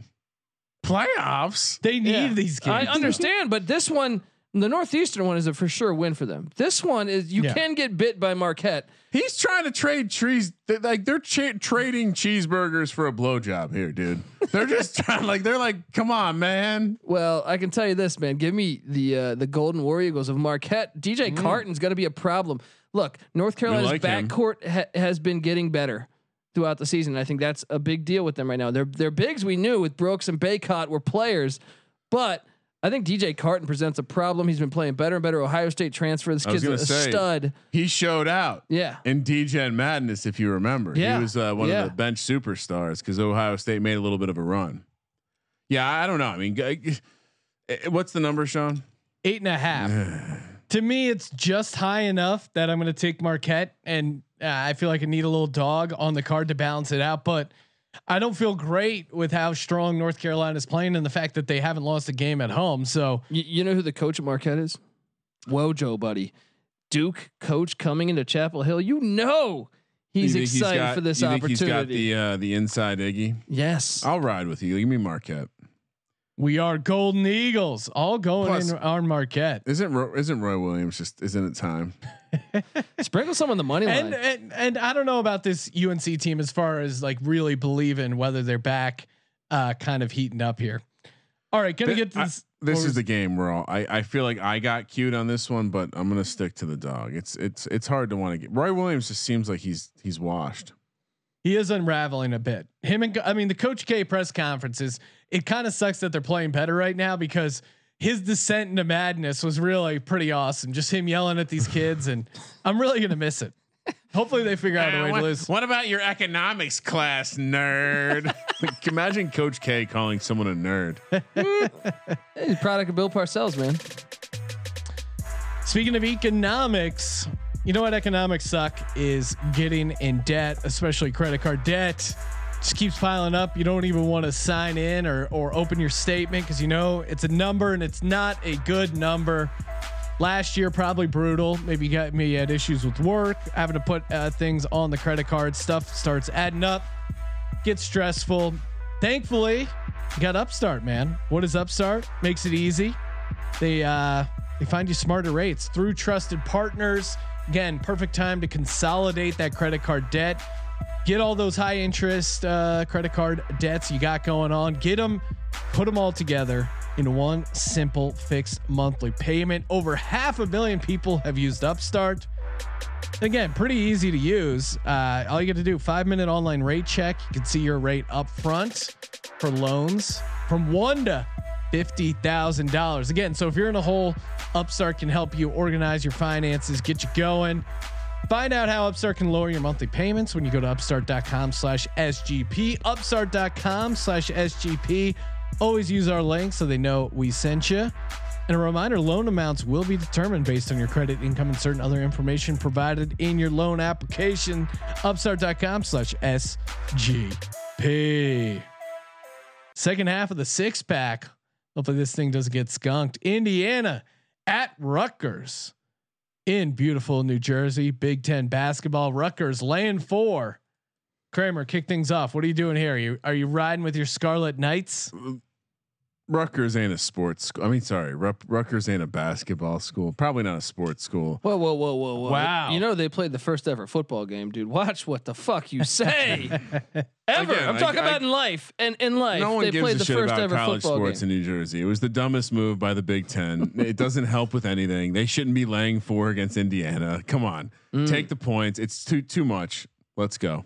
playoffs. They need Yeah. these games. I understand, but this one, the Northeastern one, is a for sure win for them. This one is you Yeah. can get bit by Marquette. He's trying to trade trees. they- Like they're cha- trading cheeseburgers for a blowjob here, dude. They're just [laughs] trying. Like they're like, come on, man. Well, I can tell you this, man. Give me the uh, the Golden War Eagles of Marquette. DJ Carton's going to be a problem. Look, North Carolina's like him. backcourt ha- has been getting better throughout the season. I think that's a big deal with them right now. Their their bigs we knew with Brooks and Bacot were players, but I think DJ Carton presents a problem. He's been playing better and better. Ohio State transfer. This I was kid's a, say, stud. He showed out. Yeah. In DGen Madness, if you remember, Yeah. he was uh, one Yeah. of the bench superstars because Ohio State made a little bit of a run. Yeah, I don't know. I mean, g- g- what's the number, Sean? eight and a half. [sighs] [sighs] to me, it's just high enough that I'm going to take Marquette, and uh, I feel like I need a little dog on the card to balance it out. But I don't feel great with how strong North Carolina is playing and the fact that they haven't lost a game at home. So You, you know who the coach at Marquette is? Wojo, buddy. Duke coach coming into Chapel Hill. You know he's You think excited got- for this you think opportunity. He's got the uh, the inside Iggy. yes. I'll ride with you. Give me Marquette. We are Golden Eagles, all going Plus- in on Marquette. Isn't Ro- isn't Roy Williams just isn't it time? [laughs] Sprinkle some on the money line. And, and and I don't know about this UNC team as far as like really believing whether they're back, uh, kind of heating up here. All right, gonna Th- get to I- this. This what is was- the game where all, I I feel like I got cute on this one, but I'm gonna stick to the dog. It's it's it's hard to want to get. Roy Williams just seems like he's he's washed. He is unraveling a bit. Him and I mean the Coach K press conferences. It kind of sucks that they're playing better right now because his descent into madness was really pretty awesome. Just him yelling at these kids, and I'm really gonna miss it. Hopefully they figure out a way to lose. what about your economics class, nerd? [laughs] Like, Imagine Coach K calling someone a nerd. [laughs] Hey, he's a product of Bill Parcells, man. Speaking of economics, you know what economics suck is getting in debt, especially credit card debt. Just keeps piling up. You don't even want to sign in or or open your statement because you know it's a number and it's not a good number. Last year probably brutal. Maybe got me had issues with work, having to put uh, things on the credit card. Stuff starts adding up, gets stressful. Thankfully, got Upstart, man. What is Upstart? Makes it easy. They uh they find you smarter rates through trusted partners. Again, perfect time to consolidate that credit card debt. Get all those high interest uh, credit card debts you got going on. Get them, put them all together in one simple fixed monthly payment. Over half a million people have used Upstart. Again, pretty easy to use. Uh, all you got to do five minute online rate check. You can see your rate up front for loans from one to fifty thousand dollars. Again, so if you're in a hole, Upstart can help you organize your finances, get you going. Find out how Upstart can lower your monthly payments when you go to upstart.com slash SGP. Upstart.com slash SGP. Always use our link so they know we sent you. And a reminder loan amounts will be determined based on your credit income and certain other information provided in your loan application. Upstart.com slash SGP. Second half of the six pack. Hopefully, this thing doesn't get skunked. Indiana at Rutgers in beautiful New Jersey. Big Ten basketball. Rutgers laying four. Kramer, kick things off. What are you doing here? Are you are you riding with your Scarlet Knights? Mm, Rutgers ain't a sports school. I mean, sorry, Rut- Rutgers ain't a basketball school. Probably not a sports school. Whoa, whoa, whoa, whoa, whoa! Wow. You know they played the first ever football game, dude. Watch what the fuck you [laughs] say. Ever? Again, I'm talking I- about in life and in life. No one they gives played a the shit first about ever college football sports game. in New Jersey. It was the dumbest move by the Big Ten. [laughs] it doesn't help with anything. They shouldn't be laying four against Indiana. Come on, Mm. take the points. It's too too much. Let's go.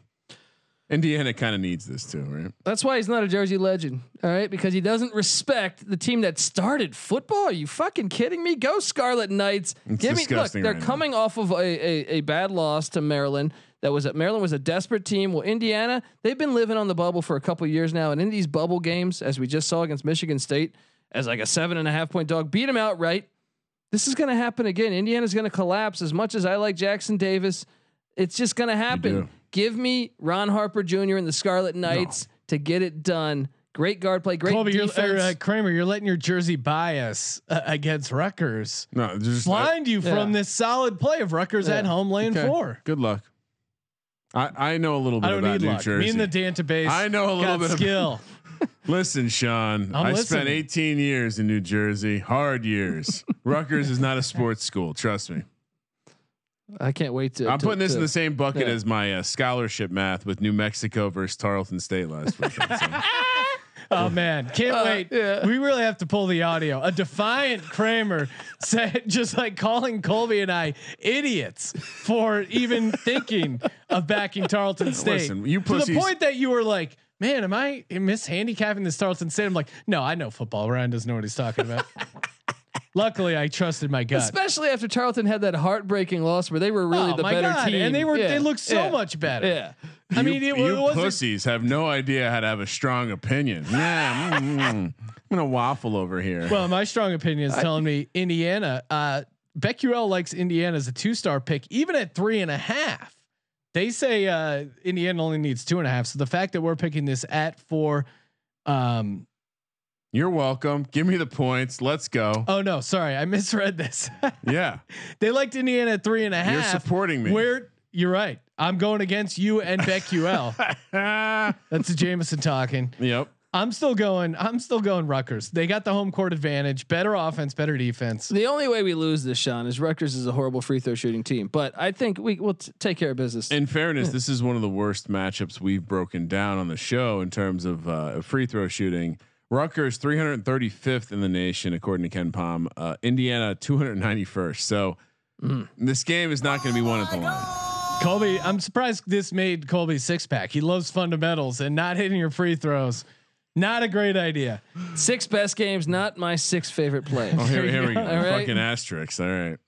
Indiana kind of needs this too, right? That's why he's not a Jersey legend. All right, because he doesn't respect the team that started football. Are you fucking kidding me? Go Scarlet Knights. It's Give me look. They're right now. coming off of a, a a bad loss to Maryland. That was at Maryland was a desperate team. Well, Indiana they've been living on the bubble for a couple years now, and in these bubble games, as we just saw against Michigan State, as like a seven and a half point dog, beat them outright. This is going to happen again. Indiana's going to collapse. As much as I like Jackson Davis, it's just going to happen. Do. Give me Ron Harper Jr. and the Scarlet Knights to get it done. Great guard play, great defense. Colby, you're, defense. uh, Kramer, you're letting your Jersey bias uh, against Rutgers No, just blind you from Yeah. this solid play of Rutgers Yeah. at home laying Okay. four. Good luck. I I know a little bit I don't about need New luck. Jersey. Me and the database. I know a little bit of- skill. [laughs] Listen, Sean, I'm I listening. spent 18 years in New Jersey, hard years. [laughs] Rutgers is not a sports school. Trust me. I can't wait to. I'm to- putting this to- in the same bucket yeah. as my uh, scholarship math with New Mexico versus Tarleton State last week. [laughs] Oh man, can't Uh, wait. yeah. We really have to pull the audio. A defiant Kramer [laughs] said, just like calling Colby and I idiots for even [laughs] thinking of backing Tarleton State. Listen, you to the point that you were like, "Man, am I mishandicapping this Tarleton State?" I'm like, "No, I know football. Ryan doesn't know what he's talking about." Luckily, I trusted my gut. Especially after Tarleton had that heartbreaking loss where they were really oh the my better god! team, And they were Yeah. they looked so Yeah. much better. Yeah. I mean, it, you it pussies have no idea how to have a strong opinion. Yeah, mm, mm. I'm gonna waffle over here. Well, my strong opinion is telling me Indiana. Uh, BetQL likes Indiana as a two star pick, even at three and a half. They say uh, Indiana only needs two and a half. So the fact that we're picking this at four, um, You're welcome. Give me the points. Let's go. oh no, sorry, I misread this. [laughs] Yeah, they liked Indiana at three and a half. you're supporting me. Where you're right. I'm going against you and BetQL. [laughs] That's a Jameson talking. yep. I'm still going. I'm still going Rutgers. They got the home court advantage. Better offense, better defense. The only way we lose this, Sean, is Rutgers is a horrible free throw shooting team. But I think we will t- take care of business. In fairness, this is one of the worst matchups we've broken down on the show in terms of uh, free throw shooting. Rutgers 335th in the nation according to KenPom. Uh, Indiana 291st. So this game is not going to be won at the line. Colby, I'm surprised this made Colby six pack. He loves fundamentals and not hitting your free throws. Not a great idea. Six best games, not my six favorite plays. Oh, here, here we go. [laughs] All right. Fucking asterisks. All right.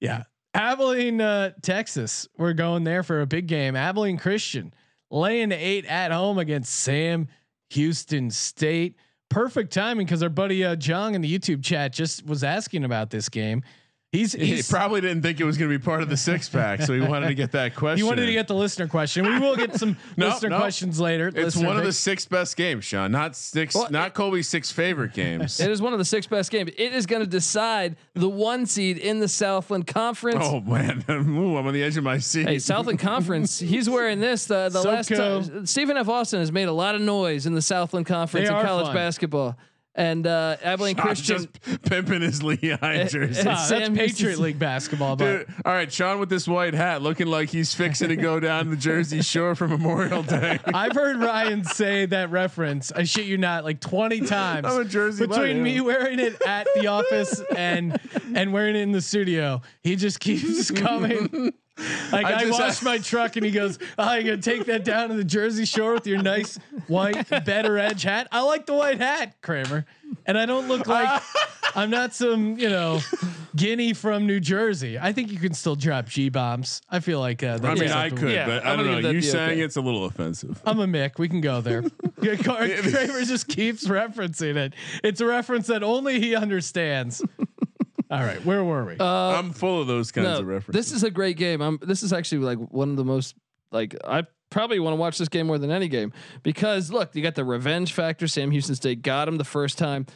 Yeah. Abilene, uh, Texas. We're going there for a big game. Abilene Christian laying eight at home against Sam Houston State. Perfect timing because our buddy uh, Jung in the YouTube chat just was asking about this game. He's, He probably didn't think it was going to be part of the six pack, so he wanted to get that question. [laughs] he wanted to get the listener question. We will get some [laughs] No, listener no. questions later. It's Listener one of the six best games, Sean. Not six. Well, not Kobe's six favorite games. [laughs] It is one of the six best games. It is going to decide the one seed in the Southland Conference. oh man, Ooh, I'm on the edge of my seat. Hey, Southland Conference. He's wearing this. The, the last time Stephen F. Austin has made a lot of noise in the Southland Conference They in college fun. basketball. And uh, Abilene I'm Christian. just pimping his Lehigh jersey. and Ah, that's Sam Patriot League basketball, but Dude, all right, Sean with this white hat, looking like he's fixing to go down the Jersey Shore for Memorial Day. [laughs] I've heard Ryan say that reference. I shit you not, like twenty times. I'm a Jersey between me wearing it at the office and and wearing it in the studio. He just keeps [laughs] coming. [laughs] Like I I, just- washed my truck and he goes, "Oh, you gonna take that down to the Jersey Shore with your nice white Bettor Edge hat? I like the white hat, Kramer, and I don't look like [laughs] I'm not some you know guinea from New Jersey. I think you can still drop G bombs. I feel like uh, I mean, I could, Yeah, but I I'm don't know. You the saying okay. it's a little offensive. I'm a Mick. We can go there. [laughs] Yeah, Kramer just keeps referencing it. It's a reference that only he understands. All right, where were we? I'm full of those kinds No, of references. this is a great game. I'm, this is actually like one of the most like I probably want to watch this game more than any game because look, you got the revenge factor. Sam Houston State got him the first time,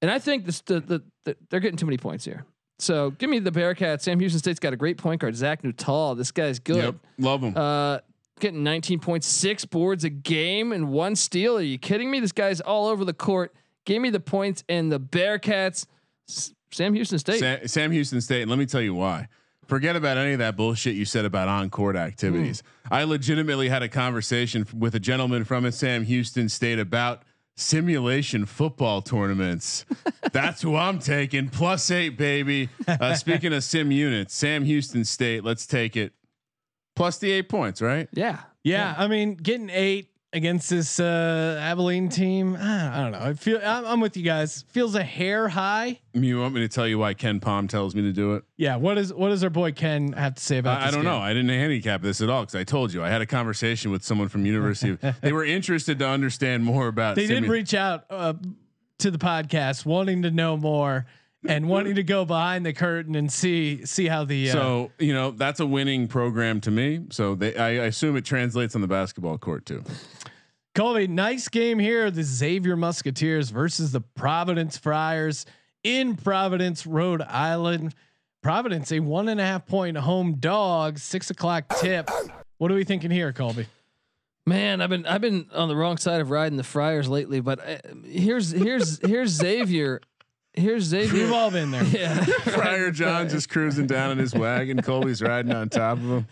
and I think this the, the, the they're getting too many points here. So give me the Bearcats. Sam Houston State's got a great point guard, Zach Nuttall. This guy's good. Yep, love him. Uh, getting 19.6 boards a game and one steal. Are you kidding me? This guy's all over the court. Give me the points and the Bearcats. S- Sam Houston State. Sam, Sam Houston State. And let me tell you why. Forget about any of that bullshit you said about on court activities. I legitimately had a conversation with a gentleman from a Sam Houston State about simulation football tournaments. [laughs] That's who I'm taking. Plus eight, baby. Uh, speaking of sim units, Sam Houston State. Let's take it. Plus the eight points, right? yeah. Yeah, I mean, getting eight against this uh, Abilene team, I don't know. I feel I'm, I'm with you guys. Feels a hair high. You want me to tell you why KenPom tells me to do it? Yeah. What is what does our boy Ken have to say about? I, I don't game? know. I didn't handicap this at all because I told you I had a conversation with someone from University. of, [laughs] they were interested to understand more about. They did simu- reach out uh, to the podcast, wanting to know more and wanting to go behind the curtain and see see how the. Uh, So you know that's a winning program to me. So they, I, I assume it translates on the basketball court too. Colby, nice game here. The Xavier Musketeers versus the Providence Friars in Providence, Rhode Island. Providence, a one and a half point home dog, six o'clock tip. What are we thinking here, Colby? Man, I've been I've been on the wrong side of riding the Friars lately, but uh, here's here's here's Xavier. Here's Xavier. We've all been there. [laughs] yeah. [laughs] Friar John just cruising down in his wagon. Colby's riding on top of him.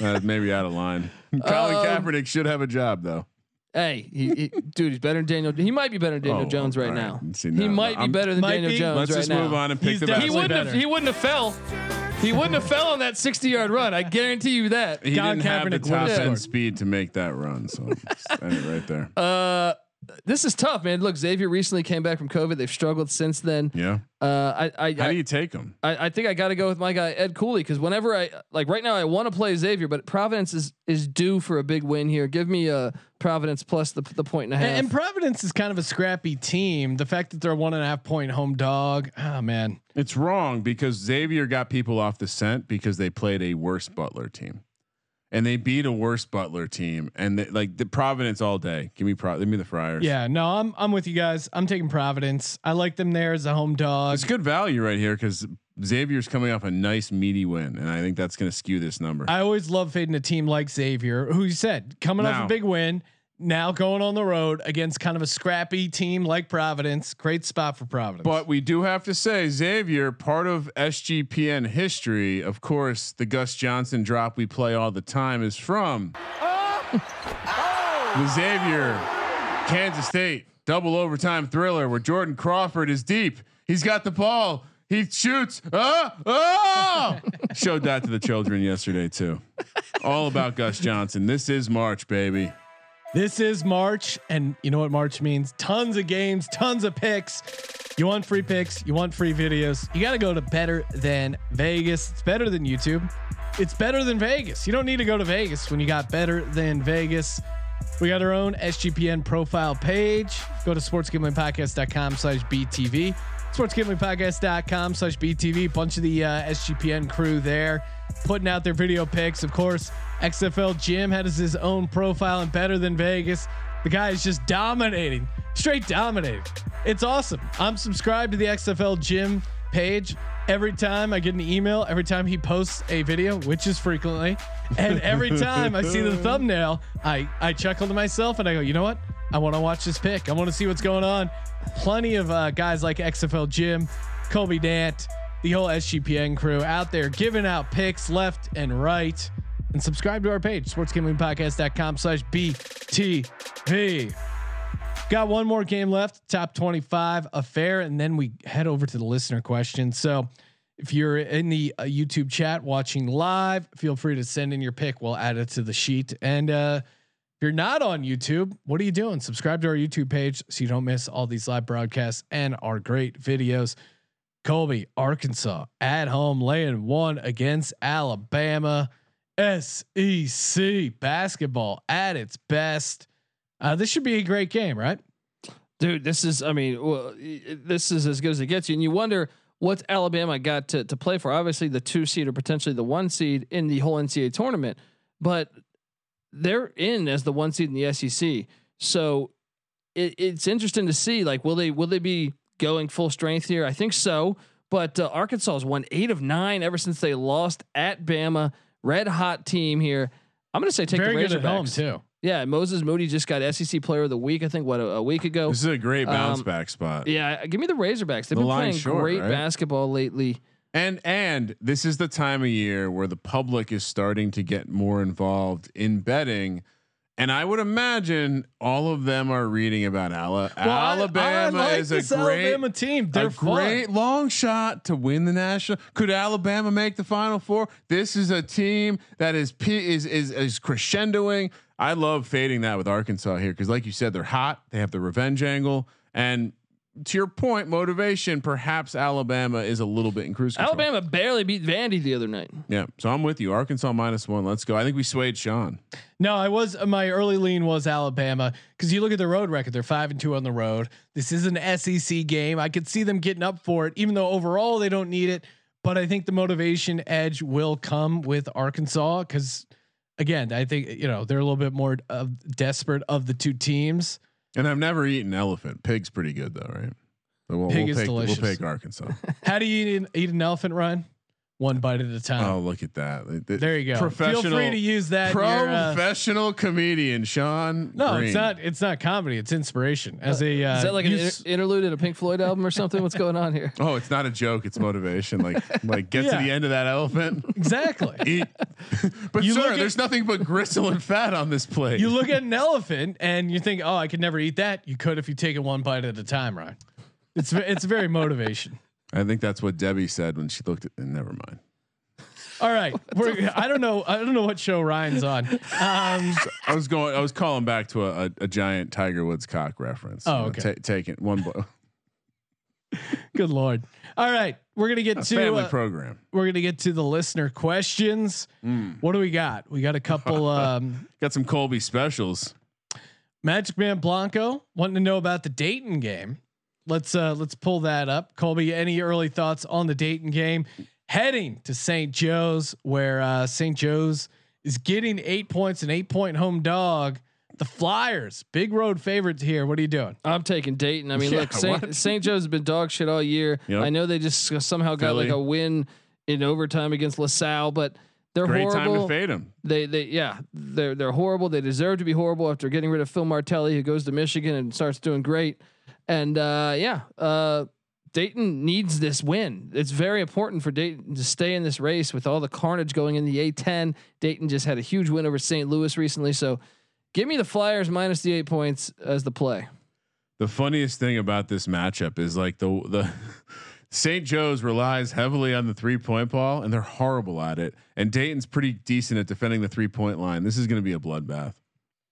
Uh, maybe out of line. Colin Um, Kaepernick should have a job though. Hey, he, he, dude, he's better than Daniel. He might be better than Daniel Oh, Jones right all now. right. See, he no, might be I'm- better than Might Daniel be. Jones Let's right just now. move on and pick He's the definitely He wouldn't have. He wouldn't have fell. He wouldn't have fell on that sixty-yard run. I guarantee you that. He Colin didn't have the Kaepernick top would've end speed to make that run. So just end it right there. Uh, this is tough, man. Look, Xavier recently came back from COVID. They've struggled since then. Yeah. Uh, I, I, How I, do you take them? I, I think I got to go with my guy Ed Cooley because whenever I like right now I want to play Xavier, but Providence is is due for a big win here. Give me a Providence plus the the point and a half. And, and Providence is kind of a scrappy team. The fact that they're a one and a half point home dog, oh man. It's wrong because Xavier got people off the scent because they played a worse Butler team, and they beat a worse Butler team, and they, like the Providence all day. Give me Pro, give me the Friars. Yeah, no, I'm I'm with you guys. I'm taking Providence. I like them there as a home dog. it's good value right here because Xavier's coming off a nice meaty win, and I think that's going to skew this number. I always love fading a team like Xavier, who you said coming off a big win, now going on the road against kind of a scrappy team like Providence. Great spot for Providence. But we do have to say, Xavier, part of SGPN history, of course, the Gus Johnson drop we play all the time is from [laughs] the Xavier Kansas State double overtime thriller where Jordan Crawford is deep. He's got the ball. He shoots. Oh, oh! [laughs] Showed that to the children yesterday too. All about Gus Johnson. This is March, baby. This is March, and you know what March means? Tons of games, tons of picks. You want free picks, you want free videos. You got to go to Better Than Vegas. It's better than YouTube. It's better than Vegas. You don't need to go to Vegas when you got Better Than Vegas. We got our own SGPN profile page. Go to sportsgamblingpodcast.com slash BTV. Sportsgamblingpodcast.com slash BTV. Bunch of the uh, SGPN crew there putting out their video picks. Of course, XFL Jim has his own profile and better than Vegas. The guy is just dominating, straight dominating. It's awesome. I'm subscribed to the XFL Jim page. Every time I get an email, every time he posts a video, which is frequently, and every [laughs] time I see the thumbnail, I I chuckle to myself and I go, you know what? I want to watch this pick. I want to see what's going on. Plenty of uh, guys like XFL Jim, Colby Dant, the whole SGPN crew out there giving out picks left and right. And subscribe to our page, sportsgamblingpodcast.com slash BTV. Got one more game left, top 25 affair, and then we head over to the listener question. So if you're in the uh, YouTube chat watching live, feel free to send in your pick. We'll add it to the sheet. And uh, if you're not on YouTube, what are you doing? Subscribe to our YouTube page so you don't miss all these live broadcasts and our great videos. Colby, Arkansas at home, laying one against Alabama. SEC basketball at its best. Uh, this should be a great game, right? dude. This is, I mean, well, this is as good as it gets you. And you wonder what's Alabama got to to play for. Obviously, the two seed or potentially the one seed in the whole NCAA tournament, but they're in as the one seed in the SEC. So it, it's interesting to see, like, will they will they be going full strength here? I think so. But uh, Arkansas has won eight of nine ever since they lost at Bama. Red hot team here. I'm going to say take Very the good at home Razorbacks. too. Yeah, Moses Moody just got SEC Player of the Week. I think what a, a week ago. This is a great bounce Um, back spot. Yeah, give me the Razorbacks. They've The been playing short, great right? basketball lately. And and this is the time of year where the public is starting to get more involved in betting. And I would imagine all of them are reading about Ala- Well, Alabama I like is a great Alabama team. They're a fun. great long shot to win the national. Could Alabama make the final four? This is a team that is p- is is is crescendoing. I love fading that with Arkansas here because, like you said, they're hot. They have the revenge angle, and to your point, motivation. Perhaps Alabama is a little bit in cruise control. Alabama barely beat Vandy the other night. Yeah, so I'm with you. Arkansas minus one. Let's go. I think we swayed Sean. No, I was my early lean was Alabama because you look at their road record; they're five and two on the road. This is an SEC game. I could see them getting up for it, even though overall they don't need it. But I think the motivation edge will come with Arkansas because, again, I think you know they're a little bit more uh, desperate of the two teams. And I've never eaten elephant. Pig's pretty good though, right? So we'll, Pig we'll is take, delicious. We'll take Arkansas. [laughs] How do you eat an, eat an elephant, Ryan? One bite at a time. oh, look at that. The- there you go. Professional. Feel free to use that. in your, uh, professional comedian Sean. no, Green. it's not. It's not comedy. It's inspiration. As a uh, Is that like an inter- interlude in a Pink Floyd album or something? What's going on here? [laughs] Oh, it's not a joke. It's motivation. Like, [laughs] like get Yeah. to the end of that elephant. exactly. [laughs] Eat. but You sir, look at- there's nothing but gristle and fat on this plate. you look at an elephant and you think, "Oh, I could never eat that." You could if you take it one bite at a time, right? It's it's very motivation. I think that's what Debbie said when she looked at. Never mind. All right, we're, I don't know. I don't know what show Ryan's on. Um, I was going. I was calling back to a, a, a giant Tiger Woods cock reference. Oh, know, okay. ta- taking one blow. [laughs] good lord. All right, we're gonna get to family uh, program. we're gonna get to the listener questions. Mm. What do we got? We got a couple. [laughs] Um, Got some Colby specials. Magic Man Blanco wanting to know about the Dayton game. Let's uh let's pull that up. Colby, any early thoughts on the Dayton game? Heading to St. Joe's, where uh St. Joe's is getting eight points, an eight point home dog. The Flyers, big road favorites here. What are you doing? I'm taking Dayton. I mean, Yeah, look, [laughs] St. what? St. Joe's has been dog shit all year. Yep. I know they just somehow got Philly. like a win in overtime against LaSalle, but they're Great time to fade them. They they yeah they're they're horrible. They deserve to be horrible after getting rid of Phil Martelli, who goes to Michigan and starts doing great. And uh, yeah, uh, Dayton needs this win. It's very important for Dayton to stay in this race with all the carnage going in the A10. Dayton just had a huge win over St. Louis recently, so give me the Flyers minus the eight points as the play. The funniest thing about this matchup is like the the [laughs] St. Joe's relies heavily on the three point ball, and they're horrible at it. And Dayton's pretty decent at defending the three point line. This is going to be a bloodbath.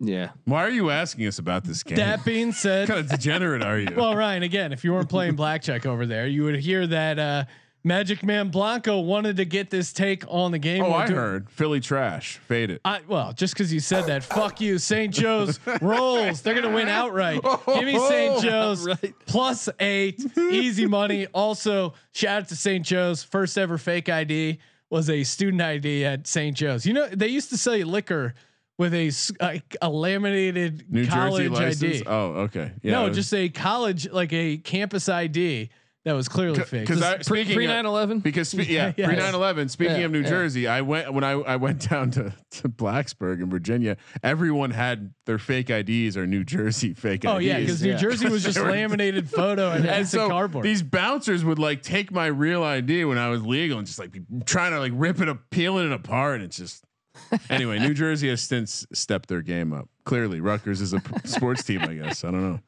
Yeah, Why are you asking us about this game? That being said, [laughs] kind of degenerate are you? well, Ryan, again, if you weren't playing blackjack over there, you would hear that uh Magic Man Blanco wanted to get this take on the game. oh, I doing- heard Philly trash. Fade it. I, well, just because you said that, fuck you. St. Joe's [laughs] rolls. They're gonna win outright. Give me St. [laughs] Joe's Right. plus eight, easy money. Also, shout out to St. Joe's. First ever fake ID was a student ID at St. Joe's. You know they used to sell you liquor with a a laminated New college Jersey license. ID. Oh, okay. Yeah. no, was- just a college like a campus ID that was clearly fake. because I pre speaking of- 9/11. Because spe- yeah, [laughs] Yes. pre 9/11. Speaking Yeah, of New yeah. Jersey, I went when I I went [laughs] down to to Blacksburg in Virginia. Everyone had their fake IDs or New Jersey [laughs] fake IDs. Oh IDs. yeah, because New Yeah. Jersey was just laminated photo and, and and so cardboard. these bouncers would like take my real ID when I was legal and just like be trying to like rip it up, peeling it apart. And it's just anyway. New Jersey has since stepped their game up. Clearly, Rutgers is a p- sports team. I guess I don't know.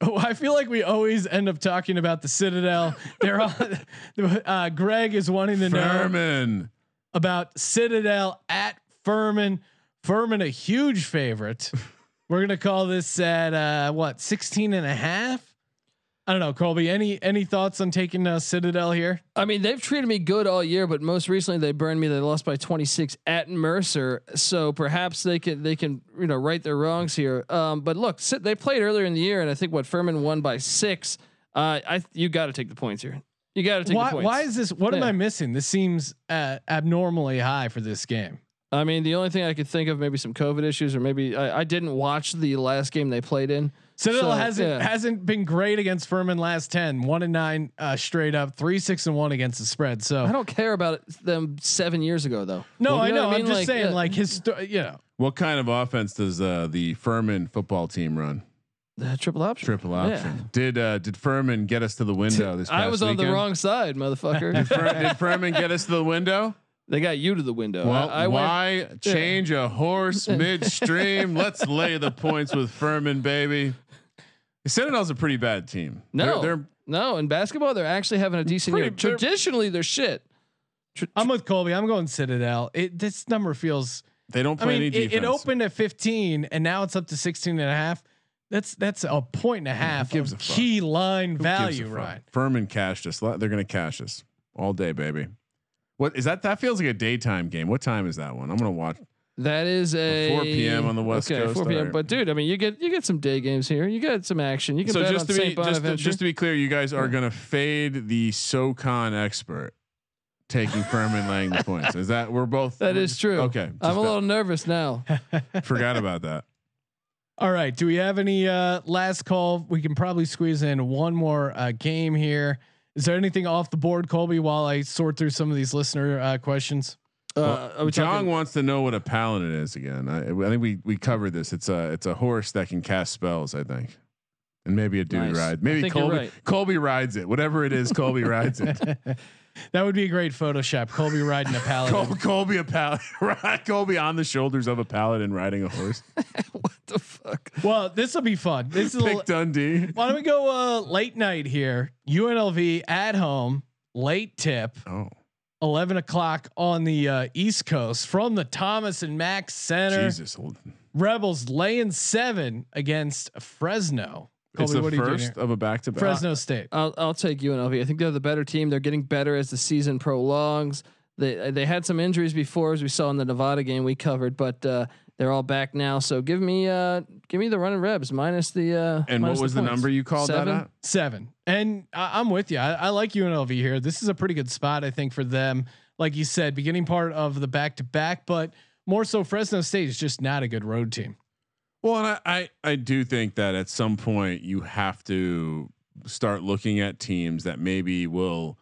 Oh, I feel like we always end up talking about the Citadel. They're on. [laughs] Uh, Greg is wanting to know about Citadel at Furman. Furman, a huge favorite. [laughs] We're gonna call this at uh, what 16 and a half. I don't know, Colby. Any any thoughts on taking uh, Citadel here? I mean, they've treated me good all year, but most recently they burned me. They lost by 26 at Mercer, so perhaps they can they can you know right their wrongs here. Um, but look, they played earlier in the year, and I think what Furman won by six. Uh, I you got to take the points here. You got to take Why the points. why is this? What am I missing? This seems uh, abnormally high for this game. I mean, the only thing I could think of maybe some COVID issues, or maybe I, I didn't watch the last game they played in. Citadel So, hasn't yeah. hasn't been great against Furman last ten. One and nine uh, straight up, three six and one against the spread. So I don't care about them seven years ago though. no, You I know know. what I'm just Like, saying, yeah. like his, you know, What kind of offense does uh, the Furman football team run? The triple option. Triple Yeah. option. Did uh, did Furman get us to the window this past I was on the wrong side, motherfucker. Did, Fur- did [laughs] Furman get us to the window? they got you to the window. Well, I, I went, why change a horse [laughs] midstream? Let's lay the points with Furman, baby. The Citadel's a pretty bad team. no, they're, they're no. In basketball, they're actually having a decent year. Pretty- they're- Traditionally, they're shit. Tr- I'm with Colby. I'm going Citadel. It this number feels. they don't I play mean, any it, defense. it opened at 15 and now it's up to 16 and a half. That's that's a point and a half gives of a fuck? key line Who gives value, fuck? right? Furman cashed us. They're going to cash us all day, baby. What is that? That feels like a daytime game. What time is that one? I'm going to watch. That is a 4 p.m. on the West okay, Coast, 4 p.m. alright. But dude, I mean, you get you get some day games here. You get some action. You can So bet just on to be St. just to, Bonaventure. just to be clear, you guys are going to fade the SoCon expert taking Furman laying the points. Is that we're both? that we're is just- true. Okay, I'm just a little nervous now. [laughs] forgot about that. All right. Do we have any uh, last call? We can probably squeeze in one more uh, game here. Is there anything off the board, Colby, while I sort through some of these listener uh, questions? Uh, are we John talking- wants to know what a paladin is again. I, I think we we covered this. It's a it's a horse that can cast spells. I think, and maybe a dude Nice. ride. Maybe Colby right. Colby rides it. Whatever it is, Colby rides it. [laughs] That would be a great Photoshop. Colby riding a paladin. Col- Colby a paladin. Right, [laughs] Colby on the shoulders of a paladin riding a horse. [laughs] what the fuck? Well, this will be fun. This is a, Pick Dundee. why don't we go uh, late night here? UNLV at home, late tip. Oh, 11 o'clock on the uh, East Coast from the Thomas and Mack Center. Jesus! Rebels laying seven against Fresno. It's Colby, the what are you doing first here? of a back to back. Fresno State. I'll I'll take UNLV. I think they're the better team. They're getting better as the season prolongs. They they had some injuries before, as we saw in the Nevada game we covered, but uh, they're all back now. So give me uh give me the running Rebs minus the uh And what was the, points. number you called Seven? that at? Seven. And I, I'm with you. I, I like UNLV here. This is a pretty good spot, I think, for them. Like you said, beginning part of the back to back, but more so Fresno State is just not a good road team. Well, and I, I I do think that at some point you have to start looking at teams that maybe will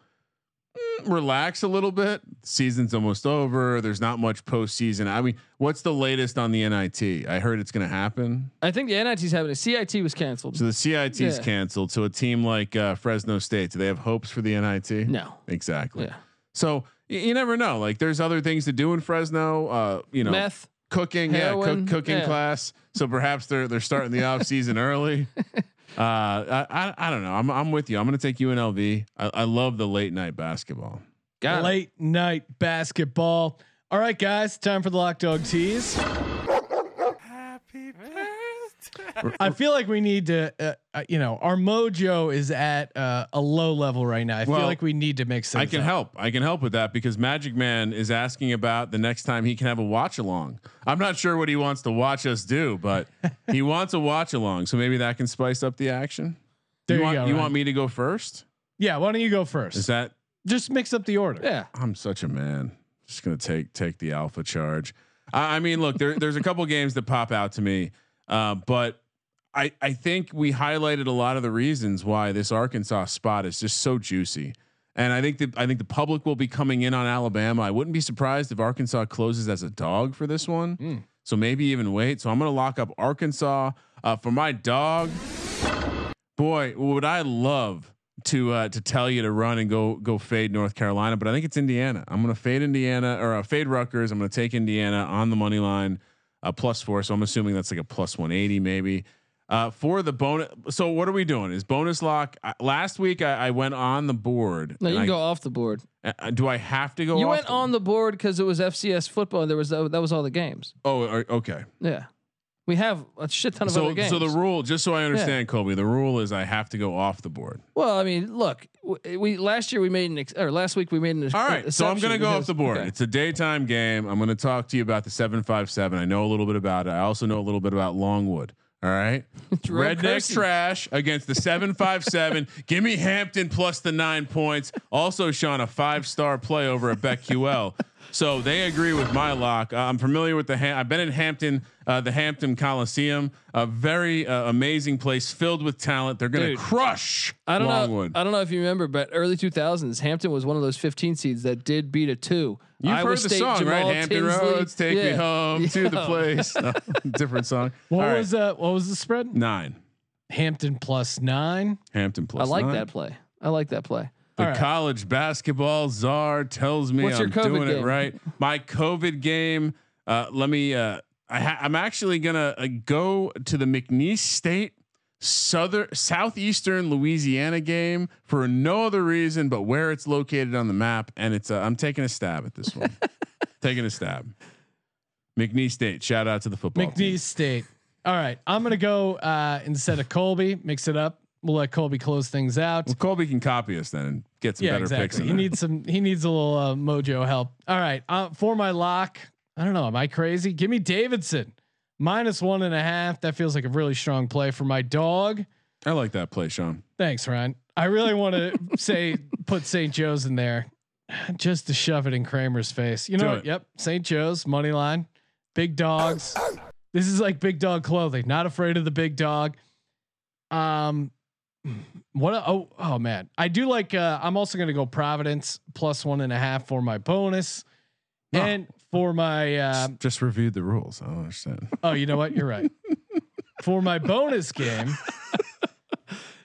relax a little bit. Season's almost over. There's not much postseason. I mean, what's the latest on the NIT? I heard it's going to happen. I think the NIT's having a CIT was canceled. So the CIT's Yeah. canceled. So a team like uh, Fresno State, do they have hopes for the NIT? No. Exactly. Yeah. So y- you never know. Like there's other things to do in Fresno. Uh, you know, Meth. cooking, yeah, Heroin, cook, cooking yeah. class. So perhaps they're they're starting the [laughs] off season early. [laughs] Uh, I, I I don't know. I'm I'm with you. I'm going to take UNLV. I, I love the late night basketball. Got it. Late night basketball. All right, guys, time for the lock dog tease. I feel like we need to, uh, uh, you know, our mojo is at uh, a low level right now. I Well, feel like we need to mix. I can up. help. I can help with that because Magic Man is asking about the next time he can have a watch along. I'm not sure what he wants to watch us do, but [laughs] he wants a watch along. So maybe that can spice up the action. There you want, go, You Ryan. want me to go first? Yeah, why don't you go first? Is that Just mix up the order. Yeah. I'm such a man. Just gonna take take the alpha charge. I, I mean, look, there, there's a couple [laughs] games that pop out to me, uh, but I I think we highlighted a lot of the reasons why this Arkansas spot is just so juicy. And I think that I think the public will be coming in on Alabama. I wouldn't be surprised if Arkansas closes as a dog for this one. So maybe even wait. So I'm gonna lock up Arkansas uh, for my dog. Boy, would I love to uh, to tell you to run and go go fade North Carolina, but I think it's Indiana. I'm going to fade Indiana or uh, fade Rutgers. I'm going to take Indiana on the money line, uh, plus four. So I'm assuming that's like a plus 180 maybe. Uh, for the bonus, so what are we doing? Is bonus lock? Uh, last week I, I went on the board. No, you can I- go off the board. uh, do I have to go? You went the- on the board because it was FCS football. And there was that was all the games. Oh, okay. Yeah. We have a shit ton of So other games. so the rule, just so I understand, Kobe, the rule is I have to go off the board. well, I mean, look, we last year we made an ex- or last week we made an. All right, so I'm going to go off the board. Okay. It's a daytime game. I'm going to talk to you about the 757. I know a little bit about it. I also know a little bit about Longwood. All right. [laughs] Redneck trash against the 757. [laughs] Give me Hampton plus the nine points. Also, Sean, a five star play over at BetQL. So they agree with my lock. Uh, I'm familiar with the. Ham- I've been in Hampton, uh, the Hampton Coliseum, a very uh, amazing place filled with talent. They're going to Dude, crush I don't Longwood. know. I don't know if you remember, but early 2000s, Hampton was one of those 15 seeds that did beat a two. You've Iowa heard the State, song, Jamal right? Hampton Tinsley. Roads, take me Yeah. home to the place. No, [laughs] [laughs] different song. What All right. was uh what was the spread? nine? Hampton plus nine. Hampton plus. I like nine. that play. I like that play. The right. college basketball czar tells me What's I'm doing it right. My COVID game. Uh, let me. Uh, I ha- I'm actually gonna uh, go to the McNeese State southern southeastern Louisiana game for no other reason but where it's located on the map, and it's. Uh, I'm taking a stab at this one. [laughs] taking a stab. McNeese State. Shout out to the football. McNeese team. State. All right, I'm gonna go uh, instead of Colby. Mix it up. We'll let Colby close things out. Well, Colby can copy us then and get some yeah, better picks. exactly. in He there. needs some. He needs a little uh, mojo help. All right, uh, for my lock. I don't know. Am I crazy? Give me Davidson minus one and a half. That feels like a really strong play for my dog. I like that play, Sean. Thanks, Ryan. I really want to [laughs] say put St. Joe's in there just to shove it in Kramer's face. You know, it. what? yep, St. Joe's money line, big dogs. This is like big dog clothing. Not afraid of the big dog. Um, what? A, oh, oh man, I do like. Uh, I'm also to go Providence plus one and a half for my bonus, Oh. and for my. Uh, Just- Just reviewed the rules. I don't understand. oh, you know what? You're right. [laughs] for my bonus game.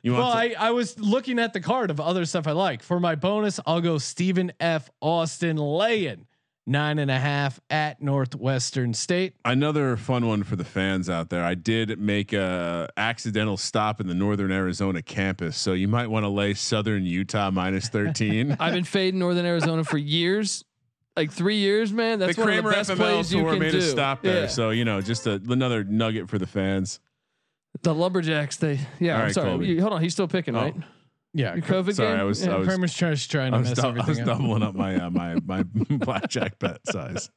You want Well, I, I was looking at the card of other stuff I like. For my bonus, I'll go Stephen F. Austin laying nine and a half at Northwestern State. another fun one for the fans out there. I did make a accidental stop in the Northern Arizona campus, so you might want to lay Southern Utah minus thirteen. [laughs] I've been fading Northern Arizona for years, like three years, man. That's the one Kramer of the best FML plays you tour can made do. a stop there, Yeah. so you know, just a, another nugget for the fans. The lumberjacks, they yeah. All I'm right, sorry. Colby. You- hold on, he's still picking, Oh. right? Yeah, Your COVID Sorry, game. I was, Yeah. I was, Kramer's trying, trying to I was, mess dou- I was up. doubling up my uh, [laughs] my my blackjack bet size.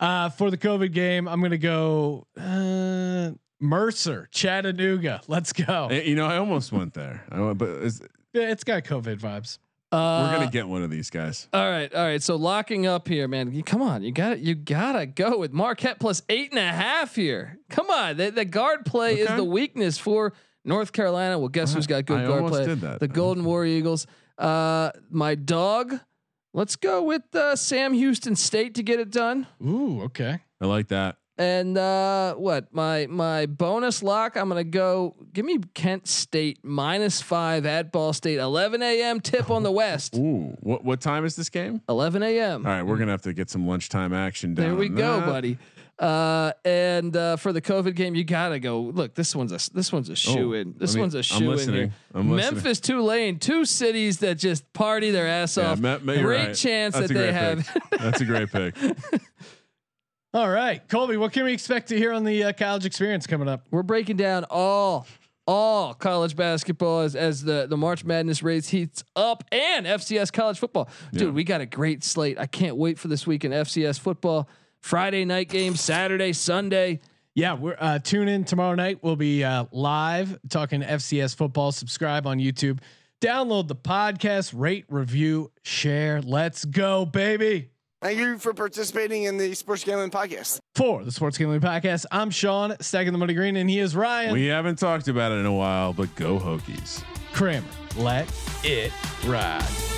Uh, for the COVID game, I'm going to go uh, Mercer, Chattanooga. Let's go. Eh, You know, I almost went there, I went, but it's, Yeah, it's got COVID vibes. Uh, we're gonna get one of these guys. All right, all right. So locking up here, man. You, come on, you got to You gotta go with Marquette plus eight and a half here. Come on, the, the guard play is the weakness for North Carolina. Well, guess who's got good I guard play? did that. The Golden War Eagles. Uh, my dog. Let's go with uh, Sam Houston State to get it done. Ooh, okay. I like that. And uh, what my my bonus lock? I'm gonna go. Give me Kent State minus five at Ball State. 11 a.m. tip on the West. [laughs] Ooh, what what time is this game? 11 a.m. All right, we're gonna have to get some lunchtime action down. There we go, that. buddy. Uh, and uh, for the COVID game, you gotta go. Look, this one's a this one's a shoe in. This Oh, let me- one's a I'm shoe in here. I'm listening. Memphis, Tulane, two cities that just party their ass Yeah, off. Ma- Ma- Great right. chance That's that they have. [laughs] That's a great pick. [laughs] All right, Colby, what can we expect to hear on the uh, college experience coming up? We're breaking down all all college basketball as, as the the March Madness race heats up and FCS college football. Dude, Yeah. we got a great slate. I can't wait for this week in FCS football. Friday night game, Saturday, Sunday. Yeah, we're uh, tune in tomorrow night. We'll be uh, live talking FCS football. Subscribe on YouTube. Download the podcast, rate, review, share. Let's go, baby. Thank you for participating in the Sports Gambling Podcast. For the Sports Gambling Podcast, I'm Sean, stacking the money green, and he is Ryan We haven't talked about it in a while, but go Hokies. Kramer. Let it ride.